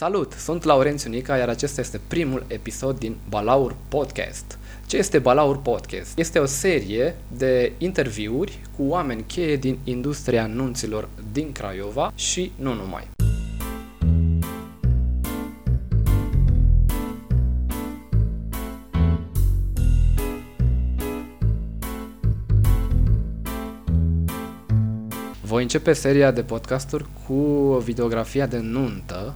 Salut, sunt Laurențiu Nica, iar acesta este primul episod din Balaur Podcast. Ce este Balaur Podcast? Este o serie de interviuri cu oameni cheie din industria anunților din Craiova și nu numai. Voi începe seria de podcasturi cu videografia de nuntă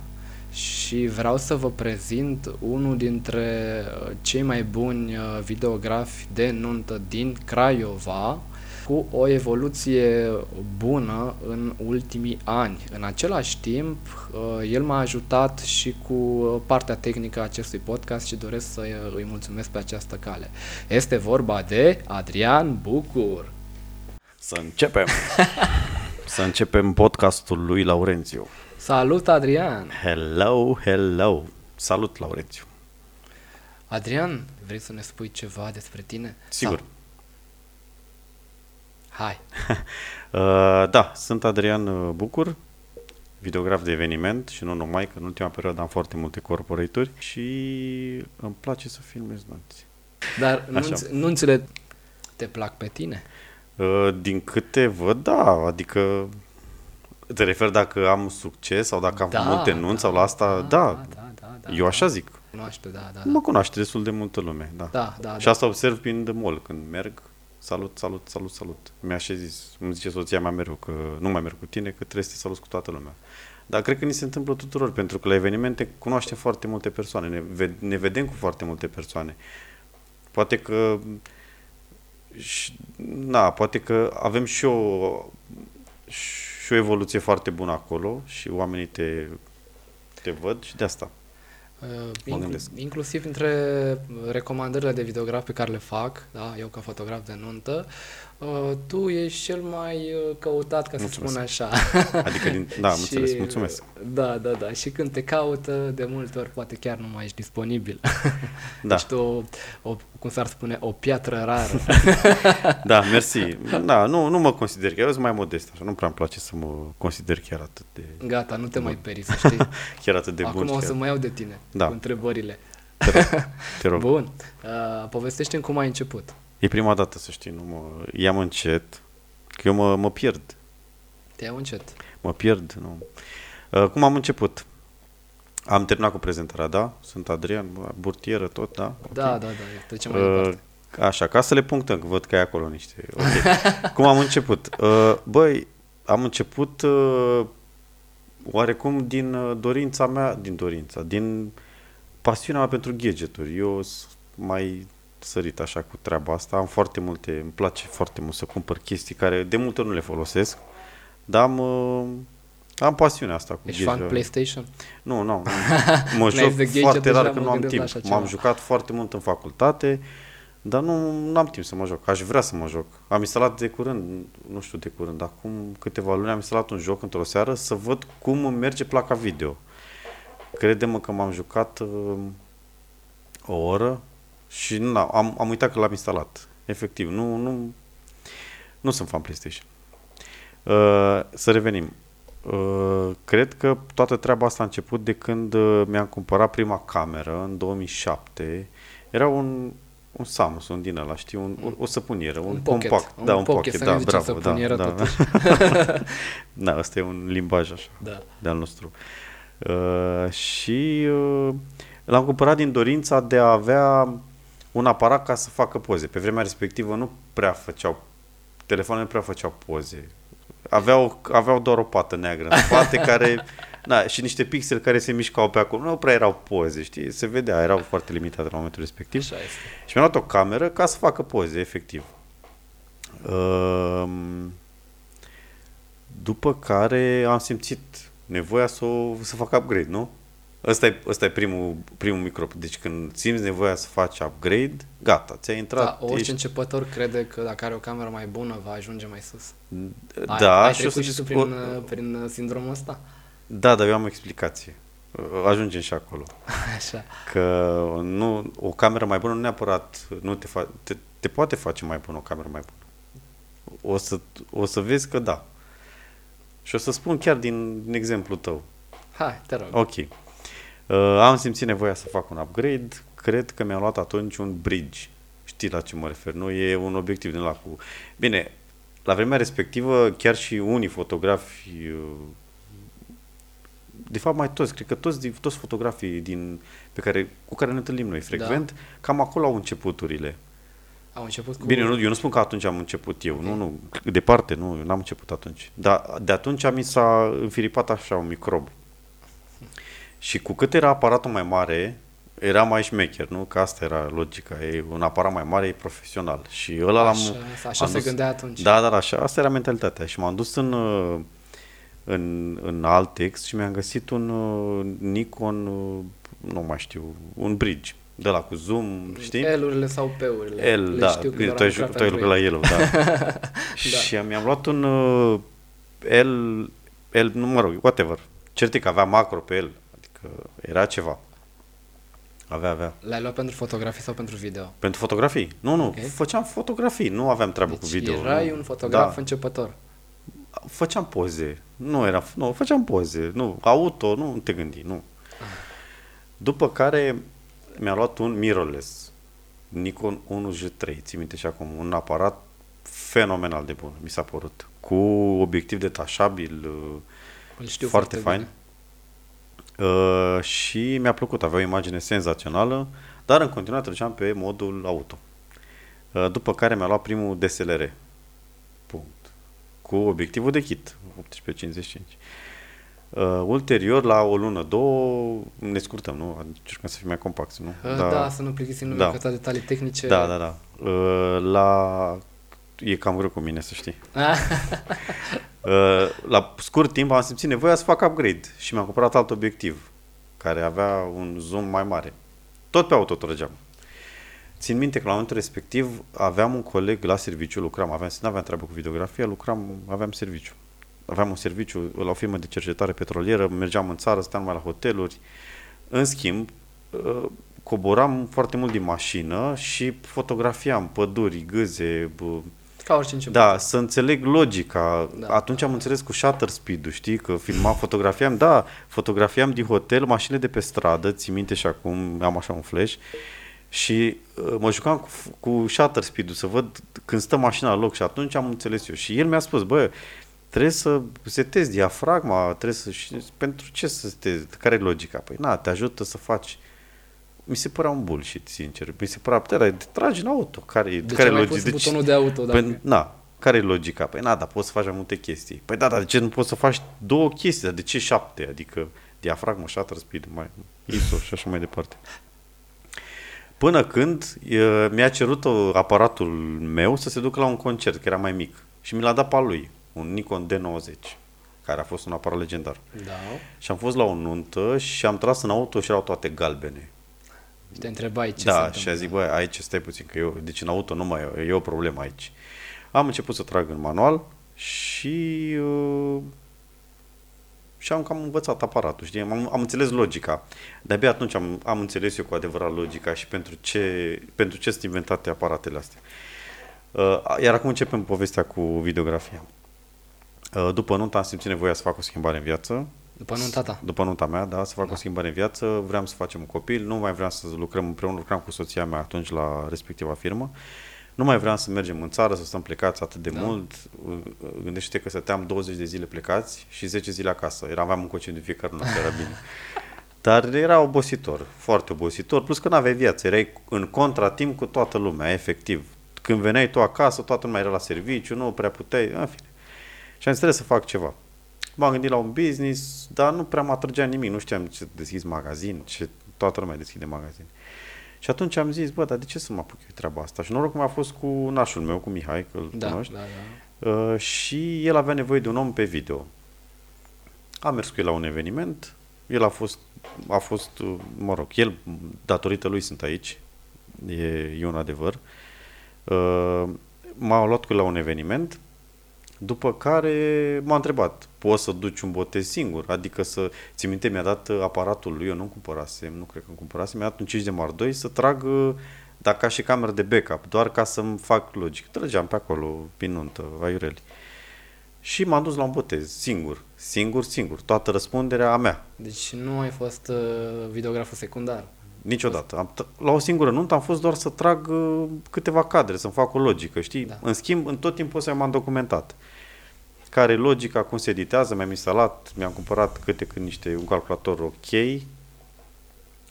și vreau să vă prezint unul dintre uh, cei mai buni uh, videografi de nuntă din Craiova cu o evoluție bună în ultimii ani. În același timp, uh, el m-a ajutat și cu partea tehnică a acestui podcast și doresc să îi mulțumesc pe această cale. Este vorba de Adrian Bucur. Să începem! să începem podcastul lui Laurențiu. Salut, Adrian! Hello, hello! Salut, Laurențiu! Adrian, vrei să ne spui ceva despre tine? Sigur. Sau? Hai! uh, da, sunt Adrian uh, Bucur, videograf de eveniment și nu numai, că în ultima perioadă am foarte multe corporaturi și îmi place să filmez nunți. Dar nunț, nunțile te plac pe tine? Uh, din câte văd, da, adică te refer dacă am succes sau dacă am da, multe nunți da, sau la asta, da, da, da, da, da Eu așa zic. Cunoaște, da, da, da. Mă cunoaște destul de multă lume, da. Da, da, și asta observ prin the mall, când merg, salut, salut, salut, salut. Mi-a și zis, îmi zice soția mea mereu că nu mai merg cu tine, că trebuie să te salut cu toată lumea. Dar cred că ni se întâmplă tuturor, pentru că la evenimente cunoaștem foarte multe persoane, ne, ve- ne vedem cu foarte multe persoane. Poate că și, na, poate că avem și o și o evoluție foarte bună acolo și oamenii te, te văd și de asta. Uh, inclu- inclusiv între recomandările de videograf pe care le fac, da, eu ca fotograf de nuntă, uh, tu ești cel mai uh, căutat, ca mulțumesc. să spun așa. Adică, din, da, am și, înțeles, mulțumesc. Da, da, da. Și când te caută, de multe ori poate chiar nu mai ești disponibil. Da. Ești o, o, cum s-ar spune, o piatră rară. da, mersi. Da, nu, nu mă consider chiar, eu sunt mai modest, așa, nu prea îmi place să mă consider chiar atât de... Gata, nu te bun. mai peri, să știi. chiar atât de Acum bun. Acum o să chiar. mă iau de tine da. cu întrebările. Te rog. Te rog. Bun. Uh, povestește cum ai început. E prima dată, să știi, nu mă... Iam încet, că eu mă, mă pierd. Te iau încet. Mă pierd, nu. Uh, cum am început? Am terminat cu prezentarea, da? Sunt Adrian, burtieră, tot, da? Da, okay. da, da, trecem mai uh, departe. Așa, ca să le punctăm, că văd că ai acolo niște... Okay. cum am început? Uh, băi, am început uh, oarecum din uh, dorința mea, din dorința, din pasiunea mea pentru gadgeturi. Eu mai sărit așa cu treaba asta. Am foarte multe, îmi place foarte mult să cumpăr chestii care de multe ori nu le folosesc, dar am, uh, am pasiunea asta cu Ești fan PlayStation? Nu, nu. Mă joc foarte rar că nu am timp. M-am jucat foarte mult în facultate, dar nu am timp să mă joc. Aș vrea să mă joc. Am instalat de curând, nu știu de curând, acum câteva luni am instalat un joc într-o seară să văd cum îmi merge placa video. Crede-mă că m-am jucat uh, o oră și nu, am, am uitat că l-am instalat. Efectiv, nu, nu, nu sunt fan PlayStation. Uh, să revenim. Uh, cred că toată treaba asta a început de când uh, mi-am cumpărat prima cameră în 2007. Era un, un Samsung din ăla, știi, un, o, o săpunieră, un, un pocket, compact. Un da, un pocket, pocket, da, bravo, săpunieră da, totuși. da. da, ăsta e un limbaj așa, da. de-al nostru. Uh, și uh, l-am cumpărat din dorința de a avea un aparat ca să facă poze. Pe vremea respectivă nu prea făceau, telefoanele nu prea făceau poze. Aveau, aveau doar o pată neagră în spate care, da, și niște pixeli care se mișcau pe acolo. Nu prea erau poze, știi? Se vedea, erau foarte limitate la momentul respectiv. Așa este. Și mi-am luat o cameră ca să facă poze, efectiv. Um, după care am simțit nevoia să, o, să fac upgrade, nu? Ăsta e, ăsta e primul, primul micro. Deci când simți nevoia să faci upgrade, gata, ți-a intrat. Da, orice ești... începător crede că dacă are o cameră mai bună va ajunge mai sus. Da, ai, ai și trecut o să... și tu prin, o... prin sindromul ăsta? Da, dar eu am o explicație. Ajungem și acolo. Așa. Că nu, o cameră mai bună nu neapărat nu te, fa- te, te poate face mai bună o cameră mai bună. O să, o să vezi că da. Și o să spun chiar din, din exemplu tău. Hai, te rog. Ok. Uh, am simțit nevoia să fac un upgrade. Cred că mi-am luat atunci un bridge. Știi la ce mă refer, nu? E un obiectiv din la cu... Bine, la vremea respectivă, chiar și unii fotografi uh, de fapt mai toți, cred că toți, toți fotografii din, pe care, cu care ne întâlnim noi frecvent, da. cam acolo au începuturile. Au început cu... Bine, eu nu, eu nu spun că atunci am început eu, okay. nu, nu, departe, nu, eu n-am început atunci. Dar de atunci mi s-a înfiripat așa un microb. Și cu cât era aparatul mai mare, era mai șmecher, nu? Că asta era logica. E un aparat mai mare, e profesional. Și ăla l-am... Așa, așa se dus, gândea atunci. Da, da, așa. Asta era mentalitatea. Și m-am dus în, în, în Altex și mi-am găsit un uh, Nikon, uh, nu mai știu, un bridge de la cu zoom, știi? L-urile sau P-urile. L, Le da. Știu tu ai, tu ai lucrat la el, da. da. Și mi-am luat un uh, L, L, nu mă rog, whatever. Cert că avea macro pe el. Adică era ceva. Avea, avea. L-ai luat pentru fotografii sau pentru video? Pentru fotografii. Nu, nu, okay. făceam fotografii, nu aveam treabă deci cu video. erai nu. un fotograf da. începător. Făceam poze. Nu era, nu, făceam poze. Nu, auto, nu te gândi, nu. Ah. După care mi-a luat un mirrorless. Nikon 1J3, ții minte și acum, un aparat fenomenal de bun, mi s-a părut. Cu obiectiv detașabil, știu foarte, foarte fain. Uh, și mi-a plăcut, avea o imagine senzațională, dar în continuare treceam pe modul auto. Uh, după care mi-a luat primul DSLR. Punct. Cu obiectivul de kit, 1855. Uh, ulterior, la o lună, două, ne scurtăm, nu? Încercăm să fim mai compacti, nu? Uh, da, da, să nu plictisim lumea da. detalii tehnice. Da, da, da. Uh, la... E cam greu cu mine, să știi. uh, la scurt timp am simțit nevoia să fac upgrade și mi-am cumpărat alt obiectiv, care avea un zoom mai mare. Tot pe auto trăgeam. Țin minte că la momentul respectiv aveam un coleg la serviciu, lucram, aveam, nu aveam treabă cu videografia, lucram, aveam serviciu aveam un serviciu la o firmă de cercetare petrolieră, mergeam în țară, stăteam numai la hoteluri. În schimb, uh, coboram foarte mult din mașină și fotografiam păduri, gâze, ca orice început. Da, să înțeleg logica. Da. Atunci am înțeles cu shutter speed-ul, știi, că filmam, fotografiam, da, fotografiam din hotel mașinile de pe stradă, ți minte și acum am așa un flash, și uh, mă jucam cu, cu shutter speed-ul să văd când stă mașina la loc și atunci am înțeles eu. Și el mi-a spus, bă, trebuie să setezi diafragma, trebuie să... Și pentru ce să setezi? Care e logica? Păi na, te ajută să faci... Mi se părea un bullshit, sincer. Mi se părea, te tragi în auto. Care, de care ce logica? Deci, butonul de auto, dacă... Păi, na, care e logica? Păi na, dar poți să faci mai multe chestii. Păi da, dar de ce nu poți să faci două chestii? Dar de ce șapte? Adică diafragma, shutter speed, mai ISO și așa mai departe. Până când e, mi-a cerut aparatul meu să se ducă la un concert, că era mai mic. Și mi l-a dat pe lui un Nikon D90, care a fost un aparat legendar. Da. Și am fost la o nuntă și am tras în auto și erau toate galbene. Și te întrebai ce Da, și a zis, băi, aici stai puțin, că eu, deci în auto nu mai e, e o problemă aici. Am început să trag în manual și uh, și am cam învățat aparatul, știi? Am, am înțeles logica. De-abia atunci am, am înțeles eu cu adevărat logica și pentru ce, pentru ce sunt inventate aparatele astea. Uh, iar acum începem povestea cu videografia. Uh, după nuntă am simțit nevoia să fac o schimbare în viață. După nunta ta? După nunta mea, da, să fac da. o schimbare în viață. Vreau să facem un copil, nu mai vreau să lucrăm împreună, lucram cu soția mea atunci la respectiva firmă. Nu mai vreau să mergem în țară, să stăm plecați atât de da. mult. Uh, gândește că stăteam 20 de zile plecați și 10 zile acasă. Era, aveam un concediu de fiecare noapte, era bine. Dar era obositor, foarte obositor, plus că nu aveai viață, erai în contratimp cu toată lumea, efectiv. Când veneai tu acasă, toată lumea era la serviciu, nu prea puteai, în fine. Și am zis, trebuie să fac ceva. M-am gândit la un business, dar nu prea mă atrăgea nimic. Nu știam ce deschis magazin, ce toată lumea deschide magazin. Și atunci am zis, bă, dar de ce să mă apuc eu treaba asta? Și noroc cum a fost cu nașul meu, cu Mihai, că îl da, cunoști. Da, da. Uh, și el avea nevoie de un om pe video. Am mers cu el la un eveniment, el a fost, a fost, uh, mă rog, el, datorită lui sunt aici, e, e un adevăr. Uh, m-a luat cu el la un eveniment după care m-a întrebat, poți să duci un botez singur? Adică să, ți minte, mi-a dat aparatul lui, eu nu cumpărasem, nu cred că îmi cumpărasem, mi-a dat un 5 de Mark 2 să trag, dar ca și cameră de backup, doar ca să-mi fac logic. Trăgeam pe acolo, prin nuntă, aiureli. și m-am dus la un botez, singur, singur, singur, toată răspunderea a mea. Deci nu ai fost uh, videograful secundar? Niciodată. Am, la o singură nuntă am fost doar să trag uh, câteva cadre, să-mi fac o logică, știi? Da. În schimb, în tot timpul ăsta m-am documentat. Care e logica, cum se editează, mi-am instalat, mi-am cumpărat câte când niște, un calculator ok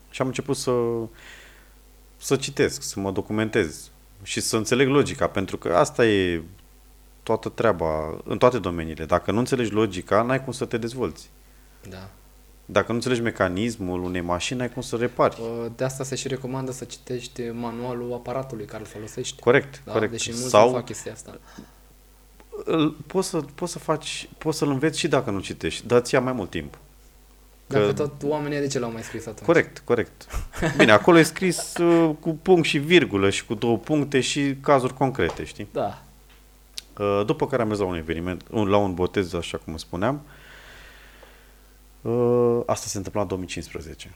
și am început să, să citesc, să mă documentez și să înțeleg logica, pentru că asta e toată treaba, în toate domeniile. Dacă nu înțelegi logica, n-ai cum să te dezvolți. Da. Dacă nu înțelegi mecanismul unei mașini, ai cum să repari. De asta se și recomandă să citești manualul aparatului care îl folosești. Corect, da? corect. Deși mulți Sau... fac chestia asta. Poți să, poți să faci, poți să-l înveți și dacă nu citești, dar ți ia mai mult timp. Că... Dacă tot oamenii de ce l-au mai scris atunci? Corect, corect. Bine, acolo e scris uh, cu punct și virgulă și cu două puncte și cazuri concrete, știi? Da. Uh, după care am mers la un eveniment, la un botez, așa cum spuneam, uh, asta se întâmpla în 2015.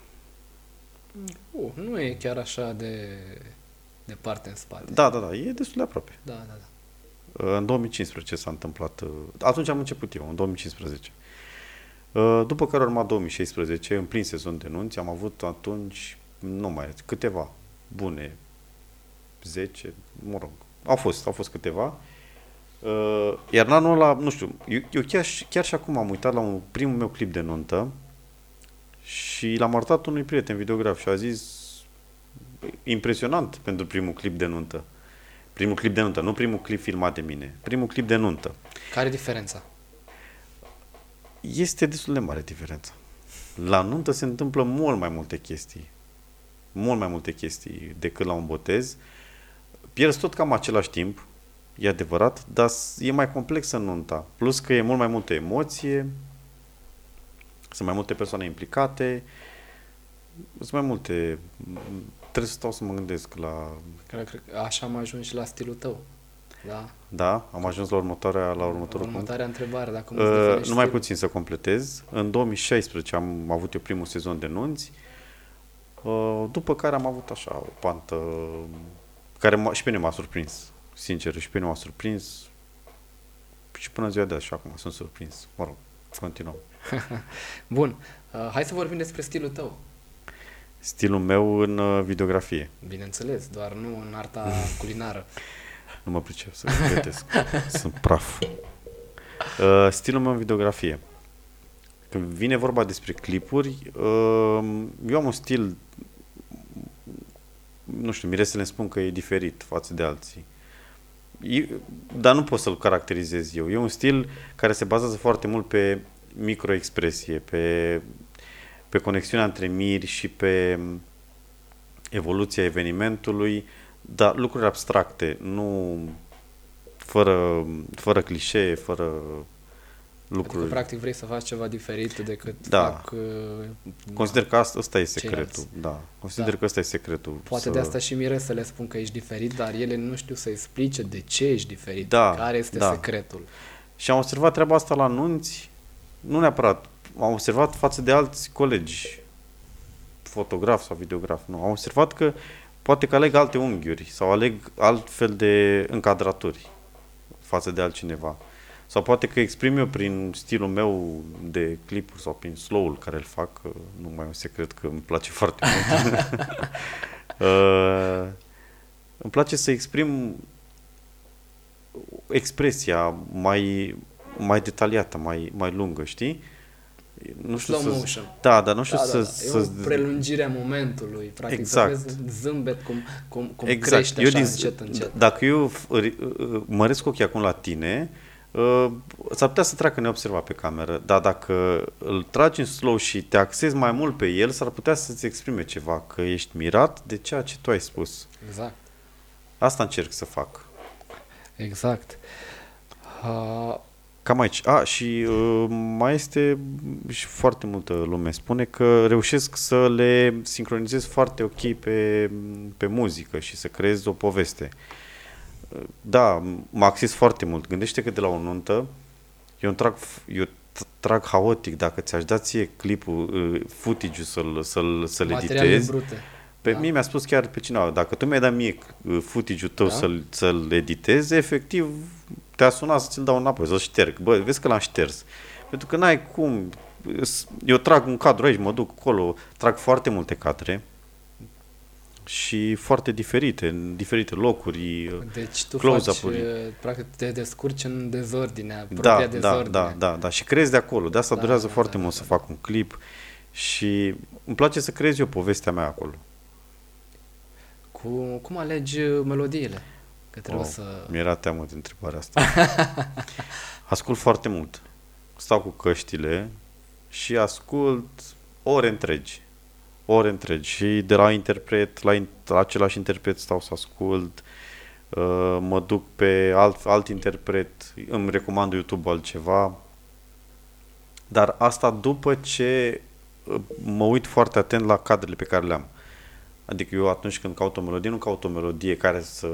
Uh, nu e chiar așa de departe în spate. Da, da, da, e destul de aproape. Da, da, da. Uh, în 2015 s-a întâmplat, atunci am început eu, în 2015. După care urma 2016, în plin sezon de nunți, am avut atunci, nu mai, câteva bune, 10, mă rog, au fost, au fost câteva. Uh, iar în anul ăla, nu știu, eu, eu chiar, chiar și acum am uitat la un primul meu clip de nuntă și l-am arătat unui prieten videograf și a zis impresionant pentru primul clip de nuntă. Primul clip de nuntă, nu primul clip filmat de mine. Primul clip de nuntă. Care e diferența? Este destul de mare diferența. La nuntă se întâmplă mult mai multe chestii. Mult mai multe chestii decât la un botez. Pierzi tot cam același timp, e adevărat, dar e mai complexă nunta. Plus că e mult mai multă emoție, sunt mai multe persoane implicate, sunt mai multe... Trebuie să stau să mă gândesc la... Cred că așa am ajuns și la stilul tău. Da? Da, am ajuns la următoarea, la următorul Următoarea punct. întrebare, dacă uh, Nu mai puțin să completez. În 2016 am avut eu primul sezon de nunți, uh, după care am avut așa o pantă care și pe mine m-a surprins sincer, și pe mine m-a surprins și până ziua de azi și acum sunt surprins. Mă rog, continuăm. Bun. Uh, hai să vorbim despre stilul tău. Stilul meu în uh, videografie. Bineînțeles, doar nu în arta culinară. Nu mă pricep să gătesc. sunt praf. Uh, stilul meu în videografie. Când vine vorba despre clipuri, uh, eu am un stil nu știu, miresele îmi spun că e diferit față de alții dar nu pot să-l caracterizez eu. E un stil care se bazează foarte mult pe microexpresie, pe, pe conexiunea între miri și pe evoluția evenimentului, dar lucruri abstracte, nu fără, fără clișee, fără lucruri. Adică, practic, vrei să faci ceva diferit decât da. fac... Uh, Consider că asta, asta e secretul. Da. Consider da. că asta e secretul. Poate să... de asta și mire să le spun că ești diferit, dar ele nu știu să explice de ce ești diferit, da. care este da. secretul. Și am observat treaba asta la nunți, nu neapărat, am observat față de alți colegi, fotograf sau videograf, nu. Am observat că poate că aleg alte unghiuri sau aleg altfel de încadraturi față de altcineva. Sau poate că exprim eu prin stilul meu de clipuri sau prin slow-ul care îl fac, nu mai e un secret că îmi place foarte mult. uh, îmi place să exprim expresia mai, mai detaliată, mai, mai lungă, știi? Nu știu Slow să, motion. Da, dar nu știu da, să... Da, da. să... E o prelungire a momentului, practic, exact. să vezi zâmbet cum, cum, cum exact. crește așa, eu din, încet, încet. Dacă eu măresc ochii acum la tine, Uh, s-ar putea să treacă neobservat pe cameră, dar dacă îl tragi în slow și te axezi mai mult pe el, s-ar putea să-ți exprime ceva, că ești mirat de ceea ce tu ai spus. Exact. Asta încerc să fac. Exact. Uh... Cam aici. A, și uh, mai este și foarte multă lume spune că reușesc să le sincronizez foarte ok pe, pe muzică și să creez o poveste. Uh, da, mă acces foarte mult. Gândește că de la o nuntă, eu trag, eu trag haotic, dacă ți-aș da ție clipul, uh, footage-ul să-l, să-l, să-l editezi, brute. Pe da. mie mi-a spus chiar pe cineva, dacă tu mi-ai dat mie uh, footage-ul tău da. să-l, să-l editezi, efectiv te-a sunat să ți-l dau înapoi, să-l șterg. Bă, vezi că l-am șters. Pentru că n-ai cum, eu trag un cadru aici, mă duc acolo, trag foarte multe cadre și foarte diferite, în diferite locuri, Deci tu faci, uh, practic te descurci în dezordine, da, da, dezordine. Da, da, da, și crezi de acolo. De asta da, durează da, foarte da, mult da, să fac un clip și îmi place să creez eu povestea mea acolo. Cu, cum alegi uh, melodiile? Că trebuie oh, să... Mi-era teamă de întrebarea asta. ascult foarte mult. Stau cu căștile și ascult ore întregi. Ore întregi. Și de la interpret, la, la același interpret stau să ascult. Uh, mă duc pe alt, alt interpret, îmi recomand YouTube altceva. Dar asta după ce uh, mă uit foarte atent la cadrele pe care le am. Adică eu atunci când caut o melodie, nu caut o melodie care să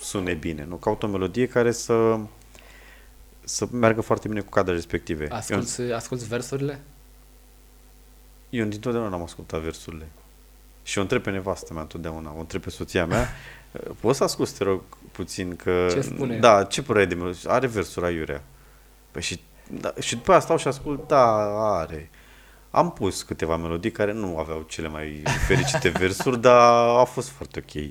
sune bine, nu caut o melodie care să să meargă foarte bine cu cadrele respective. Asculți, eu, asculți versurile? Eu dintotdeauna n-am ascultat versurile. Și o întreb pe nevastă mea întotdeauna, o întreb pe soția mea, poți să asculti, te rog, puțin că... Ce spune? Da, ce părere de melodie? Are versuri aiurea. Păi și, da, și după aia stau și ascult, da, are. Am pus câteva melodii care nu aveau cele mai fericite versuri, dar a fost foarte ok.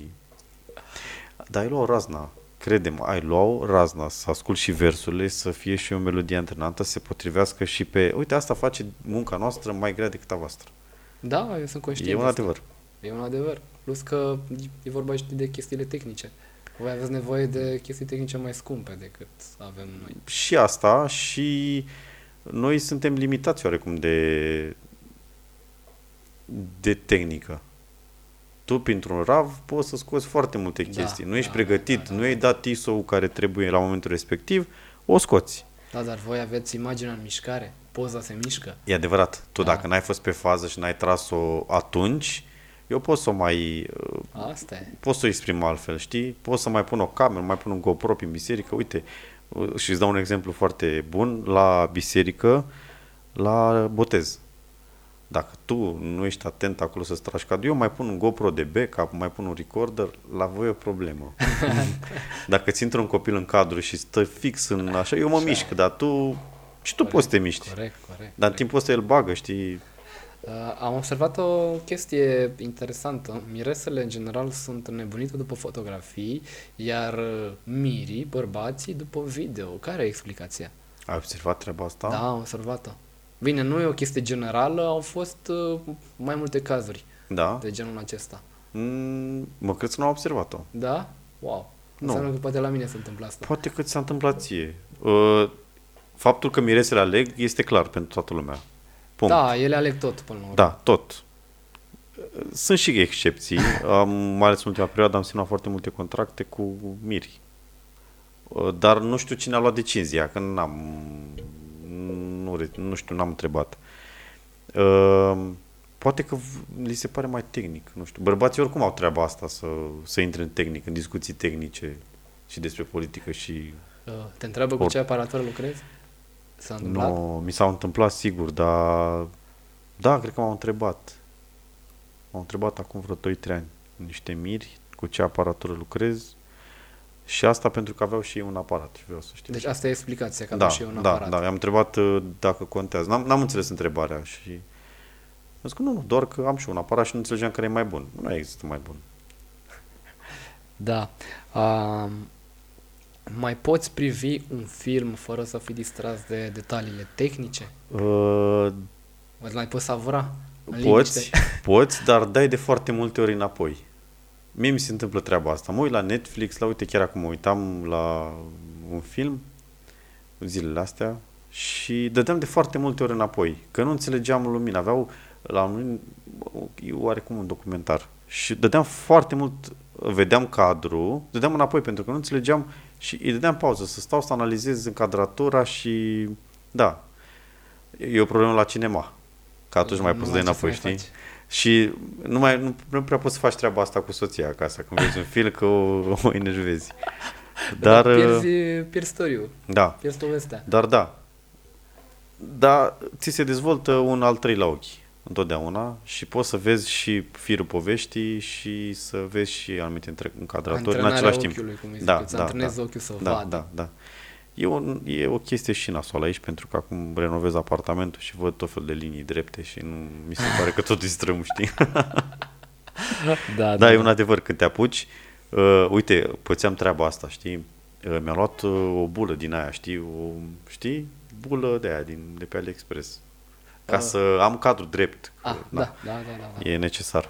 Dar ai luat razna. Credem, ai luat razna să ascult și versurile, să fie și o melodie antrenantă, să se potrivească și pe... Uite, asta face munca noastră mai grea decât a voastră. Da, eu sunt conștient. E un adevăr. E un adevăr. Plus că e vorba și de chestiile tehnice. Voi aveți nevoie de chestii tehnice mai scumpe decât avem noi. Și asta și noi suntem limitați oarecum de, de tehnică. Tu, printr-un RAV, poți să scoți foarte multe da, chestii. Da, nu ești da, pregătit, da, da, nu ai dat ISO-ul care trebuie la momentul respectiv, o scoți. Da, dar voi aveți imaginea în mișcare, poza se mișcă. E adevărat. Tu da. dacă n-ai fost pe fază și n-ai tras-o atunci, eu pot să o mai... Asta e. Pot să o exprim altfel, știi? Pot să mai pun o cameră, mai pun un GoPro prin biserică. Uite, și îți dau un exemplu foarte bun, la biserică, la botez. Dacă tu nu ești atent acolo să-ți tragi cadru, eu mai pun un GoPro de backup, mai pun un recorder, la voi o problemă. Dacă ți intră un copil în cadru și stă fix în așa, eu mă așa mișc, dar tu și tu corect, poți să te miști. Corect, corect. Dar în timpul ăsta el bagă, știi? Uh, am observat o chestie interesantă. Miresele, în general, sunt nebunite după fotografii, iar uh, mirii, bărbații, după video. Care e explicația? Ai observat treaba asta? Da, am observat-o. Bine, nu e o chestie generală, au fost uh, mai multe cazuri da. de genul acesta. Mm, mă cred că nu am observat-o. Da? Wow. Nu. Înseamnă că poate la mine se întâmplă asta. Poate că ți s-a întâmplat ție. Uh, faptul că miresele aleg este clar pentru toată lumea. Punct. Da, ele aleg tot până la urmă. Da, tot. Sunt și excepții. Am, mai ales în ultima perioadă am semnat foarte multe contracte cu miri. Uh, dar nu știu cine a luat decizia, că n-am nu, nu știu, n-am întrebat. Uh, poate că li se pare mai tehnic, nu știu. Bărbații oricum au treaba asta să, să intre în tehnic, în discuții tehnice și despre politică și... Uh, te întreabă cu ce aparatură lucrezi? S-a întâmplat? Nu, mi s-a întâmplat sigur, dar da, cred că m-au întrebat. M-au întrebat acum vreo 2-3 ani niște miri cu ce aparatură lucrez și asta pentru că aveau și ei un aparat, vreau să știu. Deci asta e explicația, că da, aveau și ei un da, aparat. Da, am întrebat uh, dacă contează. N-am, n-am înțeles întrebarea și am zis că nu, nu, doar că am și un aparat și nu înțelegeam care e mai bun. Nu există mai bun. Da. Uh, mai poți privi un film fără să fii distras de detaliile tehnice? Uh, Îți mai poți savura? Poți, poți, dar dai de foarte multe ori înapoi. Mie mi se întâmplă treaba asta. Mă uit la Netflix, la uite, chiar acum mă uitam la un film zilele astea și dădeam de foarte multe ori înapoi, că nu înțelegeam lumina. Aveau la un oarecum un documentar și dădeam foarte mult, vedeam cadru, dădeam înapoi pentru că nu înțelegeam și îi dădeam pauză să stau să analizez încadratura și da, e o problemă la cinema. Că atunci nu mai poți să dai înapoi, știi? Faci. Și nu, mai, nu, nu prea poți să faci treaba asta cu soția acasă, când vezi un film că o, o enervezi. Dar, Dar pierzi, pierzi storiu. Da. Pierzi povestea. Dar da. Dar ți se dezvoltă un al treilea ochi. întotdeauna și poți să vezi și firul poveștii și să vezi și anumite încadratori în același timp. Cum da, da, da, ochiul să da, vadă. Da, da. E, un, e o chestie și nasoală aici, pentru că acum renovez apartamentul și văd tot fel de linii drepte și nu mi se pare că totul e strâm, știi? da, da, da, e un adevăr, când te apuci, uh, uite, pățeam treaba asta, știi? Uh, mi-a luat uh, o bulă din aia, știi? O, știi? Bulă de aia, din, de pe AliExpress. Ca uh. să am cadru drept. Ah, că, da, da, da, da, da. E necesar.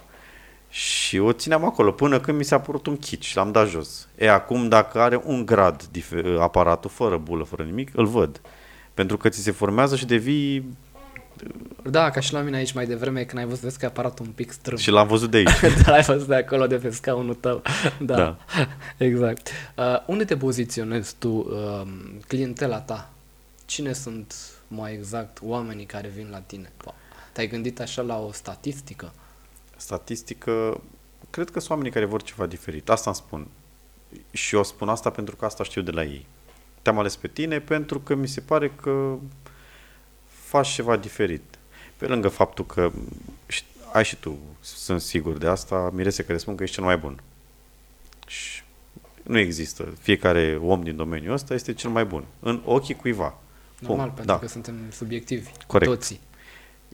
Și o țineam acolo până când mi s-a părut un kit și l-am dat jos. E, acum dacă are un grad aparatul, fără bulă, fără nimic, îl văd. Pentru că ți se formează și devii da, ca și la mine aici mai devreme, când ai văzut, vezi că e aparatul un pic strâm. Și l-am văzut de aici. da, l-ai văzut de acolo, de pe scaunul tău. da, da. exact. Uh, unde te poziționezi tu, uh, clientela ta? Cine sunt mai exact oamenii care vin la tine? Te-ai gândit așa la o statistică? Statistică, cred că sunt oamenii care vor ceva diferit. Asta îmi spun. Și eu spun asta pentru că asta știu de la ei. Te-am ales pe tine pentru că mi se pare că faci ceva diferit. Pe lângă faptul că ai și tu, sunt sigur de asta, mirese că spun că ești cel mai bun. Și nu există. Fiecare om din domeniul ăsta este cel mai bun. În ochii cuiva. Normal, Pum. pentru da. că suntem subiectivi. Corect. Toții.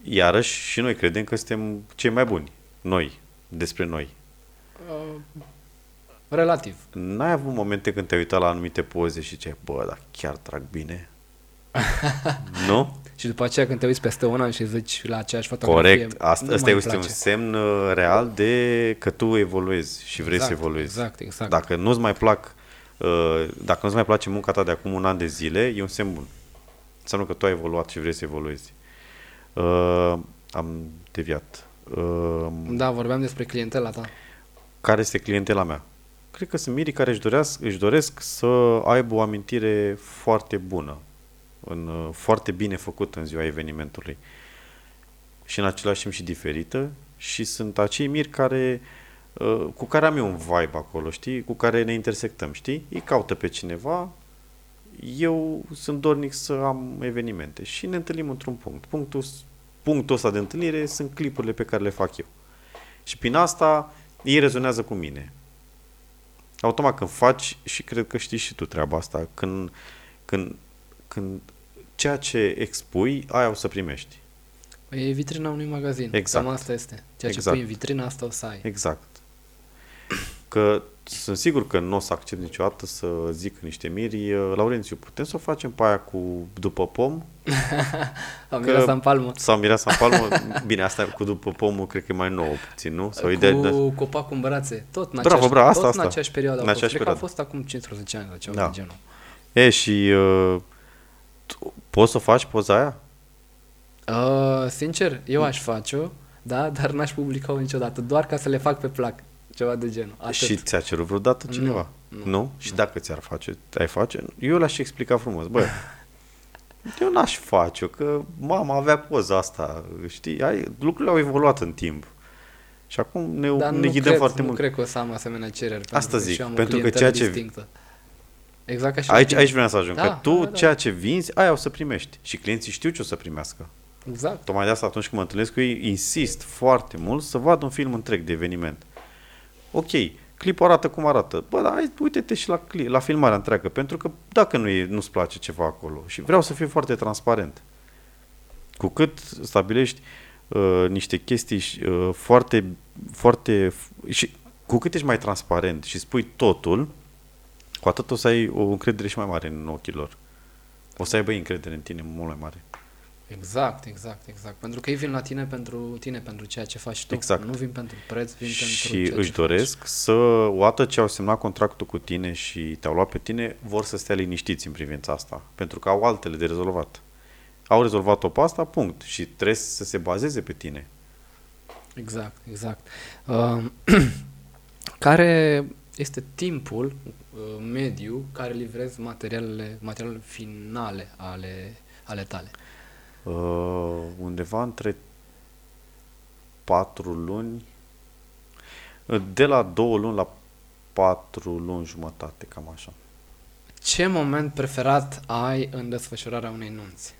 Iarăși și noi credem că suntem cei mai buni. Noi. Despre noi. Uh, relativ. N-ai avut momente când te-ai uitat la anumite poze și ce bă, dar chiar trag bine? nu? Și după aceea când te uiți peste un an și zici la aceeași fotografie Corect, asta, asta este un semn uh, real de că tu evoluezi și vrei exact, să evoluezi. Exact, exact. Dacă nu-ți mai plac uh, dacă nu-ți mai place munca ta de acum un an de zile, e un semn bun. Înseamnă că tu ai evoluat și vrei să evoluezi. Uh, am deviat. Uh, da, vorbeam despre clientela ta. Care este clientela mea? Cred că sunt mirii care își, doresc, își doresc să aibă o amintire foarte bună în, uh, foarte bine făcută în ziua evenimentului și în același timp și diferită și sunt acei miri care uh, cu care am eu un vibe acolo, știi? Cu care ne intersectăm, știi? Îi caută pe cineva, eu sunt dornic să am evenimente și ne întâlnim într-un punct. Punctul, punctul ăsta de întâlnire sunt clipurile pe care le fac eu. Și prin asta ei rezonează cu mine. Automat când faci, și cred că știi și tu treaba asta, când, când, când ceea ce expui, aia o să primești. Păi e vitrina unui magazin. Exact. Cam asta este. Ceea ce exact. pui în vitrina, asta o să ai. Exact. Că sunt sigur că nu o să accept niciodată să zic niște miri. Laurențiu, putem să o facem pe aia cu după pom? Sau mireasa în palmă. Sau mireasa în palmă. Bine, asta cu după pomul cred că e mai nou puțin, nu? Sau cu ideea de... copacul în brațe. Tot în bravo, aceeași, bravo, asta, tot asta. în aceeași perioadă. În aceeași perioadă. Cred că a fost acum 15 ani la ceva da. de genul. E, și uh, Poți să faci poza aia? Uh, sincer, eu aș face-o, da, dar n-aș publica-o niciodată, doar ca să le fac pe plac, ceva de genul. Atât. Și ți-a cerut vreodată cineva? Nu? Nu? nu? Și dacă ți-ar face, ai face? Eu l-aș explica frumos. Bă, eu n-aș face-o, că mama avea poza asta, știi? Ai, lucrurile au evoluat în timp. Și acum ne, Dar ne ghidăm cred, foarte nu mult. cred că o să am asemenea cereri. Asta zic, pentru că ceea ce... Distinctă. Exact ca și aici, aici vreau să ajung, da, că tu da, da. ceea ce vinzi, aia o să primești. Și clienții știu ce o să primească. Exact. Tocmai de asta atunci când mă întâlnesc cu ei, insist foarte mult să vad un film întreg de eveniment. Ok, clipul arată cum arată. Bă, dar uite-te și la, clip, la filmarea întreagă, pentru că dacă nu e, nu-ți place ceva acolo și vreau să fiu foarte transparent. Cu cât stabilești uh, niște chestii uh, foarte, foarte, și cu cât ești mai transparent și spui totul, cu atât o să ai o încredere și mai mare în ochii lor. O să aibă încredere în tine mult mai mare. Exact, exact, exact. Pentru că ei vin la tine pentru tine, pentru ceea ce faci tu. Exact. Nu vin pentru preț, vin și pentru Și își doresc faci. să, odată ce au semnat contractul cu tine și te-au luat pe tine, vor să stea liniștiți în privința asta. Pentru că au altele de rezolvat. Au rezolvat-o pe asta, punct. Și trebuie să se bazeze pe tine. Exact, exact. Uh, care este timpul uh, mediu care livrezi materialele, materialele finale ale, ale tale? Uh, undeva între patru luni, uh, de la două luni la patru luni jumătate, cam așa. Ce moment preferat ai în desfășurarea unei nunți?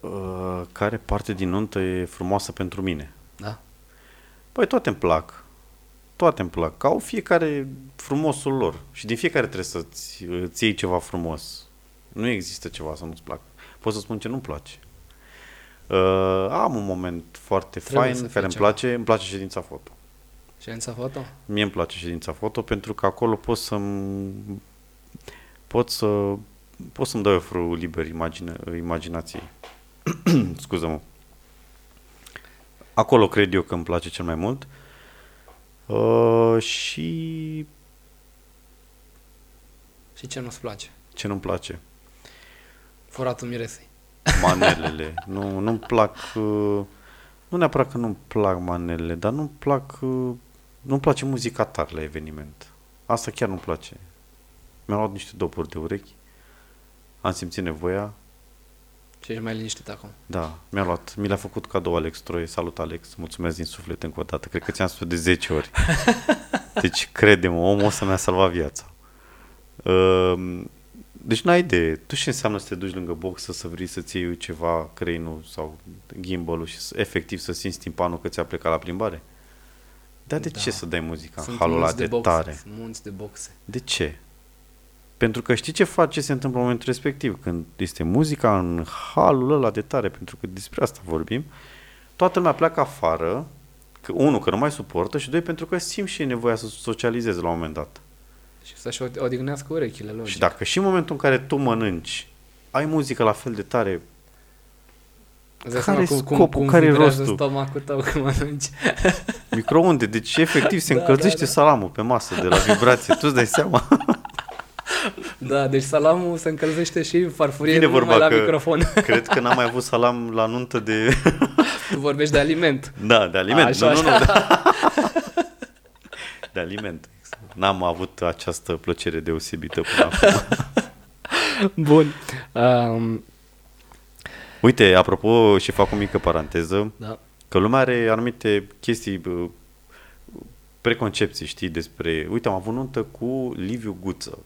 Uh, care parte din nuntă e frumoasă pentru mine? Da. Păi toate îmi plac. Toate îmi plac. Au fiecare frumosul lor. Și din fiecare trebuie să-ți îți iei ceva frumos. Nu există ceva să nu-ți placă. Poți să spun ce nu-mi place. Uh, am un moment foarte Trebuie fain care îmi ceva. place. Îmi place ședința foto. Ședința foto? Mie îmi place ședința foto pentru că acolo pot să pot să pot să-mi dau eu liber imagine, imaginației. Scuză-mă. Acolo cred eu că îmi place cel mai mult. Uh, și... Și ce nu-ți place? Ce nu-mi place? Furatul miresei. Manelele. nu, nu-mi plac... Uh, nu neapărat că nu-mi plac manelele, dar nu-mi plac... Uh, nu-mi place muzica tare la eveniment. Asta chiar nu-mi place. Mi-am luat niște dopuri de urechi. Am simțit nevoia. Și ești mai liniștit acum. Da, mi-a luat, mi l-a făcut cadou Alex Troie. Salut Alex, mulțumesc din suflet încă o dată. Cred că ți-am spus de 10 ori. Deci, crede-mă, omul ăsta mi-a salvat viața. Uh, deci n-ai idee. Tu ce înseamnă să te duci lângă box să vrei să-ți iei ceva crane sau gimbal și să, efectiv să simți timpanul că ți-a plecat la plimbare? Dar de da. ce să dai muzica în halul ăla de, de boxe, tare? Sunt munți de boxe. De ce? Pentru că știi ce face, ce se întâmplă în momentul respectiv, când este muzica în halul ăla de tare, pentru că despre asta vorbim, toată lumea pleacă afară, că, unul, că nu mai suportă și doi, pentru că simt și nevoia să socializeze la un moment dat. Și să-și odihnească urechile, logic. Și dacă și în momentul în care tu mănânci, ai muzică la fel de tare, care e scopul, cum, cum care e rostul? stomacul tău când mănânci. Microunde, deci efectiv se da, încălzește da, da. salamul pe masă de la vibrație, tu îți dai seama? Da, deci salamul se încălzește și farfurie Bine vorba la că microfon. Cred că n-am mai avut salam la nuntă de... Tu vorbești de aliment. Da, de aliment. Așa, nu, nu, nu. Da. De aliment. N-am avut această plăcere deosebită până acum. Bun. Um... Uite, apropo, și fac o mică paranteză, da. că lumea are anumite chestii, preconcepții, știi, despre... Uite, am avut nuntă cu Liviu Guță.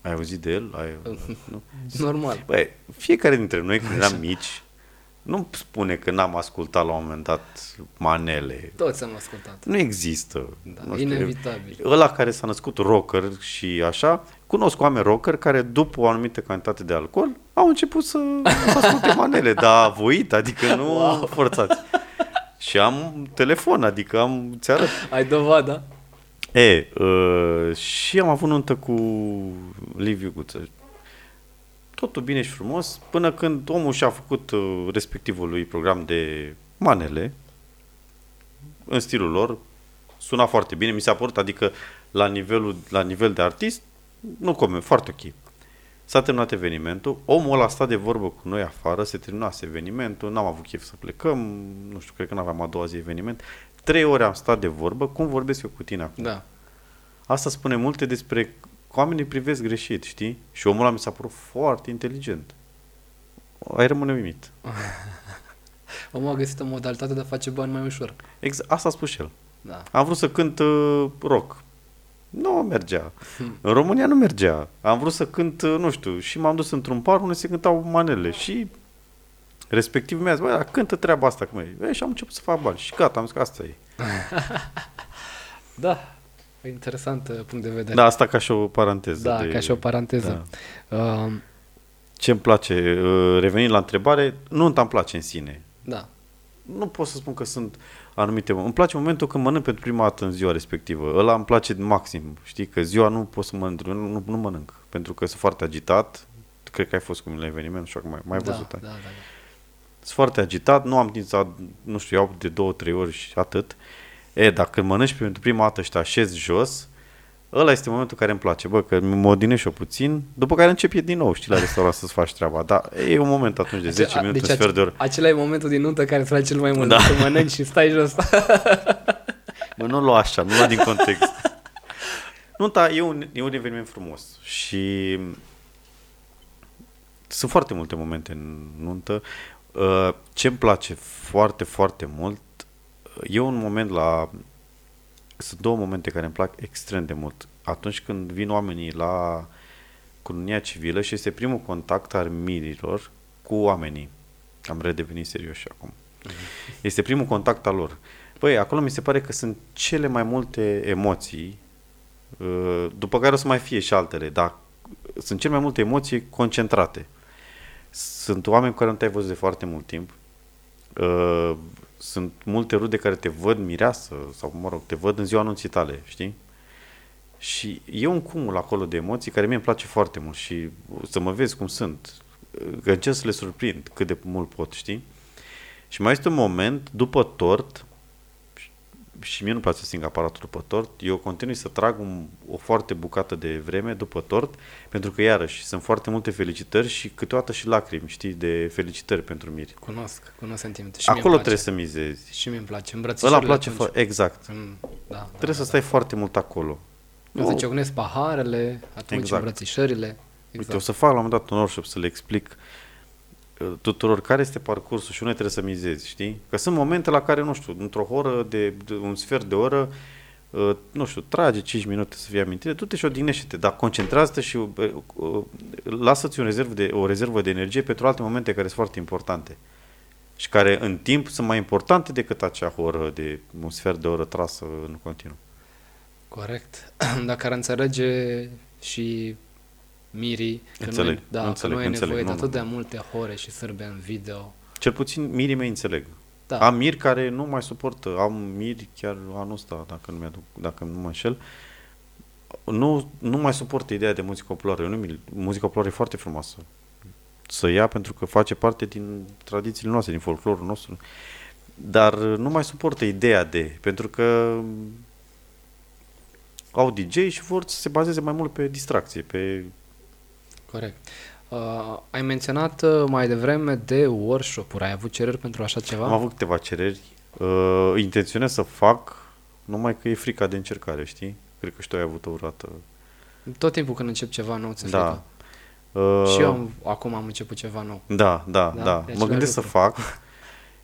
Ai auzit de el? Ai, nu? Normal. Băi, fiecare dintre noi când eram mici, nu spune că n-am ascultat la un moment dat manele. Toți am ascultat. Nu există. Da, nu știu, inevitabil. Ăla care s-a născut rocker și așa, cunosc oameni rocker care după o anumită cantitate de alcool au început să, să asculte manele, dar voit, adică nu wow. forțați. Și am telefon, adică am, ți arăt. Ai dovada? E, uh, și am avut nuntă cu Liviu Guță. Totul bine și frumos, până când omul și-a făcut uh, respectivul lui program de manele, în stilul lor, suna foarte bine, mi s-a părut, adică la, nivelul, la nivel de artist, nu come, foarte ok. S-a terminat evenimentul, omul ăla a stat de vorbă cu noi afară, se terminase evenimentul, n-am avut chef să plecăm, nu știu, cred că n-aveam a doua zi eveniment, Trei ore am stat de vorbă, cum vorbesc eu cu tine acum? Da. Asta spune multe despre oamenii privesc greșit, știi? Și omul ăla mi s-a părut foarte inteligent. Ai rămâne uimit. omul a găsit o modalitate de a face bani mai ușor. Exact, asta a spus el. Da. Am vrut să cânt uh, rock. Nu mergea. În România nu mergea. Am vrut să cânt, uh, nu știu, și m-am dus într-un par unde se cântau manele și Respectiv mi-a zis, băi, cântă treaba asta cu mine. Și am început să fac bani. Și gata, am zis că asta e. da, interesant uh, punct de vedere. Da, asta ca și o paranteză. Da, de... ca și o paranteză. Da. Uh, Ce îmi place, uh, revenind la întrebare, nu îmi place în sine. Da. Nu pot să spun că sunt anumite... Îmi place momentul când mănânc pentru prima dată în ziua respectivă. Ăla îmi place maxim. Știi că ziua nu pot să mănânc, nu, nu, nu mănânc. Pentru că sunt foarte agitat. Cred că ai fost cu mine la eveniment și acum mai, mai da, văzut. Da, da, da sunt foarte agitat, nu am timp să, nu știu, iau de două, trei ori și atât. E, dacă mănânci pentru prima dată și te așezi jos, ăla este momentul care îmi place, bă, că mă odinești o puțin, după care începi din nou, știi, la restaurant să-ți faci treaba. Da, e un moment atunci de 10 minute, deci un sfert de oră. Acela e momentul din nuntă care îți place cel mai mult, da. să mănânci și stai jos. Bă, nu lua așa, nu lua din context. Nunta e un, e un eveniment frumos și sunt foarte multe momente în nuntă. Uh, ce îmi place foarte, foarte mult, e un moment la... Sunt două momente care îmi plac extrem de mult. Atunci când vin oamenii la cununia civilă și este primul contact al mirilor cu oamenii. am redevenit serios și acum. Uh-huh. Este primul contact al lor. Păi, acolo mi se pare că sunt cele mai multe emoții, uh, după care o să mai fie și altele, dar sunt cele mai multe emoții concentrate. Sunt oameni cu care nu te-ai văzut de foarte mult timp. Uh, sunt multe rude care te văd mireasă sau, mă rog, te văd în ziua anunții tale, știi? Și e un cumul acolo de emoții care mie îmi place foarte mult și să mă vezi cum sunt, că încerc să le surprind cât de mult pot, știi? Și mai este un moment, după tort, și mie nu place să sting aparatul după tort, eu continui să trag un, o foarte bucată de vreme după tort, pentru că iarăși sunt foarte multe felicitări și câteodată și lacrimi, știi, de felicitări pentru Miri. Cunosc, cunosc sentimente. Și Acolo trebuie să mizezi. Și mie îmi place, Ăla place, fo- exact. Mm, da, da, trebuie da, să stai da. foarte mult acolo. Eu să ciocnesc paharele, atunci exact. îmbrățișările. Exact. Uite, o să fac la un moment dat un workshop să le explic uh, tuturor care este parcursul și unde trebuie să mizezi, știi? Că sunt momente la care, nu știu, într-o oră, de, de un sfert de oră, uh, nu știu, trage 5 minute să fie amintire, tu te și odihnește dar concentrează-te și uh, uh, lasă-ți un rezerv de, o rezervă de energie pentru alte momente care sunt foarte importante și care în timp sunt mai importante decât acea oră de un sfert de oră trasă în continuu. Corect. Dacă ar înțelege și Miri, că înțeleg, noi, da, înțeleg, că noi înțeleg, nevoie nu, de atât de multe ore și sârbe în video. Cel puțin mirii mei înțeleg. Da. Am miri care nu mai suportă, am miri chiar anul ăsta, dacă nu, mi-aduc, dacă nu mă înșel, nu, nu mai suportă ideea de muzică populară. Nu, muzica populară e foarte frumoasă. Să ia pentru că face parte din tradițiile noastre, din folclorul nostru. Dar nu mai suportă ideea de, pentru că au DJ și vor să se bazeze mai mult pe distracție, pe... Corect. Uh, ai menționat uh, mai devreme de workshop-uri. Ai avut cereri pentru așa ceva? Am avut câteva cereri. Uh, intenționez să fac, numai că e frica de încercare, știi? Cred că și tu ai avut o vreodată. Tot timpul când încep ceva nou, ți da. Uh, și eu am, acum am început ceva nou. Da, da, da. da. Mă gândesc lucru. să fac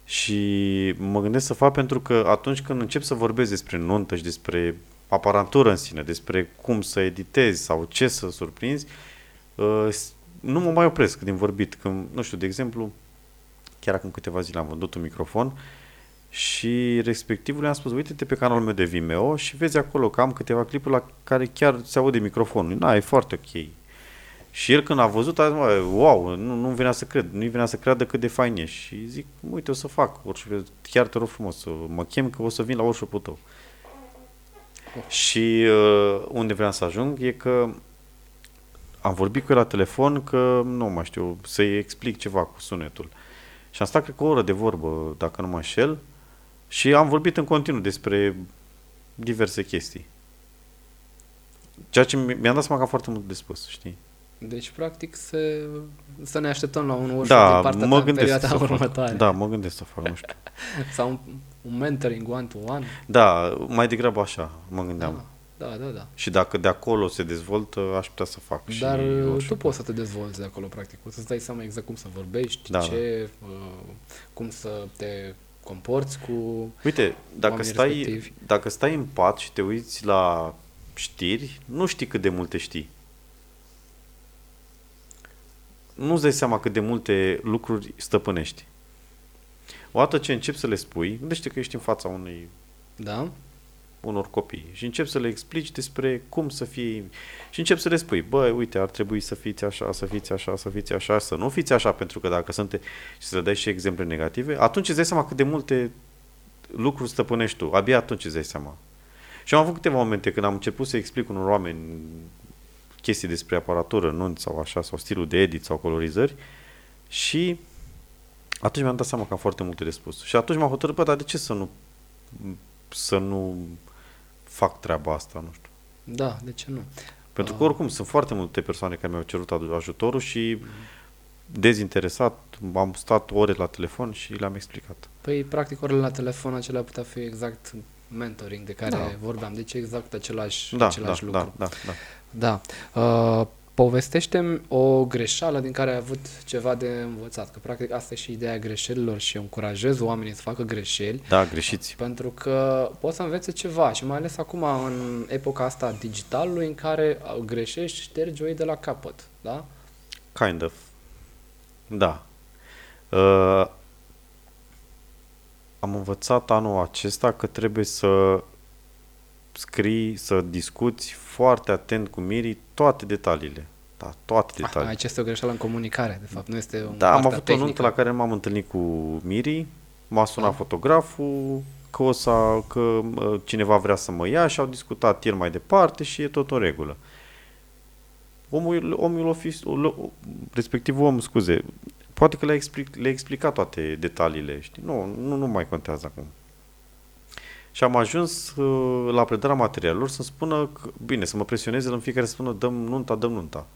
și mă gândesc să fac pentru că atunci când încep să vorbesc despre nuntă și despre aparatură în sine, despre cum să editezi sau ce să surprinzi, uh, nu mă mai opresc din vorbit. Când, nu știu, de exemplu, chiar acum câteva zile am vândut un microfon și respectivul i-am spus, uite-te pe canalul meu de Vimeo și vezi acolo că am câteva clipuri la care chiar se aude microfonul. Na, e foarte ok. Și el când a văzut, a zis, wow, nu, nu venea să cred, nu venea să creadă cât de fain e. Și zic, uite, o să fac workshop, chiar te rog frumos, să mă chem că o să vin la workshop-ul tău. Și uh, unde vreau să ajung e că am vorbit cu el la telefon că, nu mai știu, să-i explic ceva cu sunetul. Și am stat, cred că o oră de vorbă, dacă nu mă înșel, și am vorbit în continuu despre diverse chestii. Ceea ce mi-am dat seama că am foarte mult de spus, știi? Deci, practic, să, să ne așteptăm la un workshop da, din partea mă ta în perioada următoare. Fac. Da, mă gândesc să fac, nu știu. Sau un, un mentoring one-to-one. Da, mai degrabă așa, mă gândeam. Da. Da, da, da. Și dacă de acolo se dezvoltă, aș putea să fac. Dar și tu poți să te dezvolți de acolo, practic. O să-ți dai seama exact cum să vorbești, da, ce, da. Uh, cum să te comporți cu Uite, dacă stai, respectivi. dacă stai în pat și te uiți la știri, nu știi cât de multe știi. Nu-ți dai seama cât de multe lucruri stăpânești. Odată ce începi să le spui, gândește că ești în fața unui da? Unor copii și încep să le explici despre cum să fie și încep să le spui, băi, uite, ar trebui să fiți așa, să fiți așa, să fiți așa, să nu fiți așa, pentru că dacă sunt și să le dai și exemple negative, atunci îți dai seama cât de multe lucruri stăpânești tu, abia atunci îți dai seama. Și am avut câteva momente când am început să explic unor oameni chestii despre aparatură, nunți sau așa, sau stilul de edit sau colorizări și atunci mi-am dat seama că am foarte multe de spus. Și atunci m-am hotărât, bă, dar de ce să nu să nu fac treaba asta, nu știu. Da, de ce nu? Pentru că oricum sunt foarte multe persoane care mi-au cerut ajutorul și dezinteresat, am stat ore la telefon și le-am explicat. Păi, practic, orele la telefon acelea putea fi exact mentoring de care da. vorbeam. Deci exact același, da, același da, lucru. Da, da, da. da. Uh, povestește o greșeală din care ai avut ceva de învățat, că practic asta e și ideea greșelilor și eu încurajez oamenii să facă greșeli. Da, greșiți. Pentru că poți să învețe ceva și mai ales acum în epoca asta digitalului în care greșești, ștergi o de la capăt, da? Kind of. Da. Uh, am învățat anul acesta că trebuie să scrii, să discuți foarte atent cu mirii toate detaliile. Da, toate detaliile. Aici este o greșeală în comunicare, de fapt, nu este o Da, am avut tehnică. o nuntă la care m-am întâlnit cu mirii, m-a sunat da. fotograful, că, o să, că cineva vrea să mă ia și au discutat el mai departe și e tot o regulă. Omul, omul ofis, respectiv om, scuze, poate că le-a, explic, le explicat toate detaliile, știi? Nu, nu, nu mai contează acum. Și am ajuns uh, la predarea materialelor să spună, că, bine, să mă presioneze în fiecare să spună dăm nunta, dăm nunta.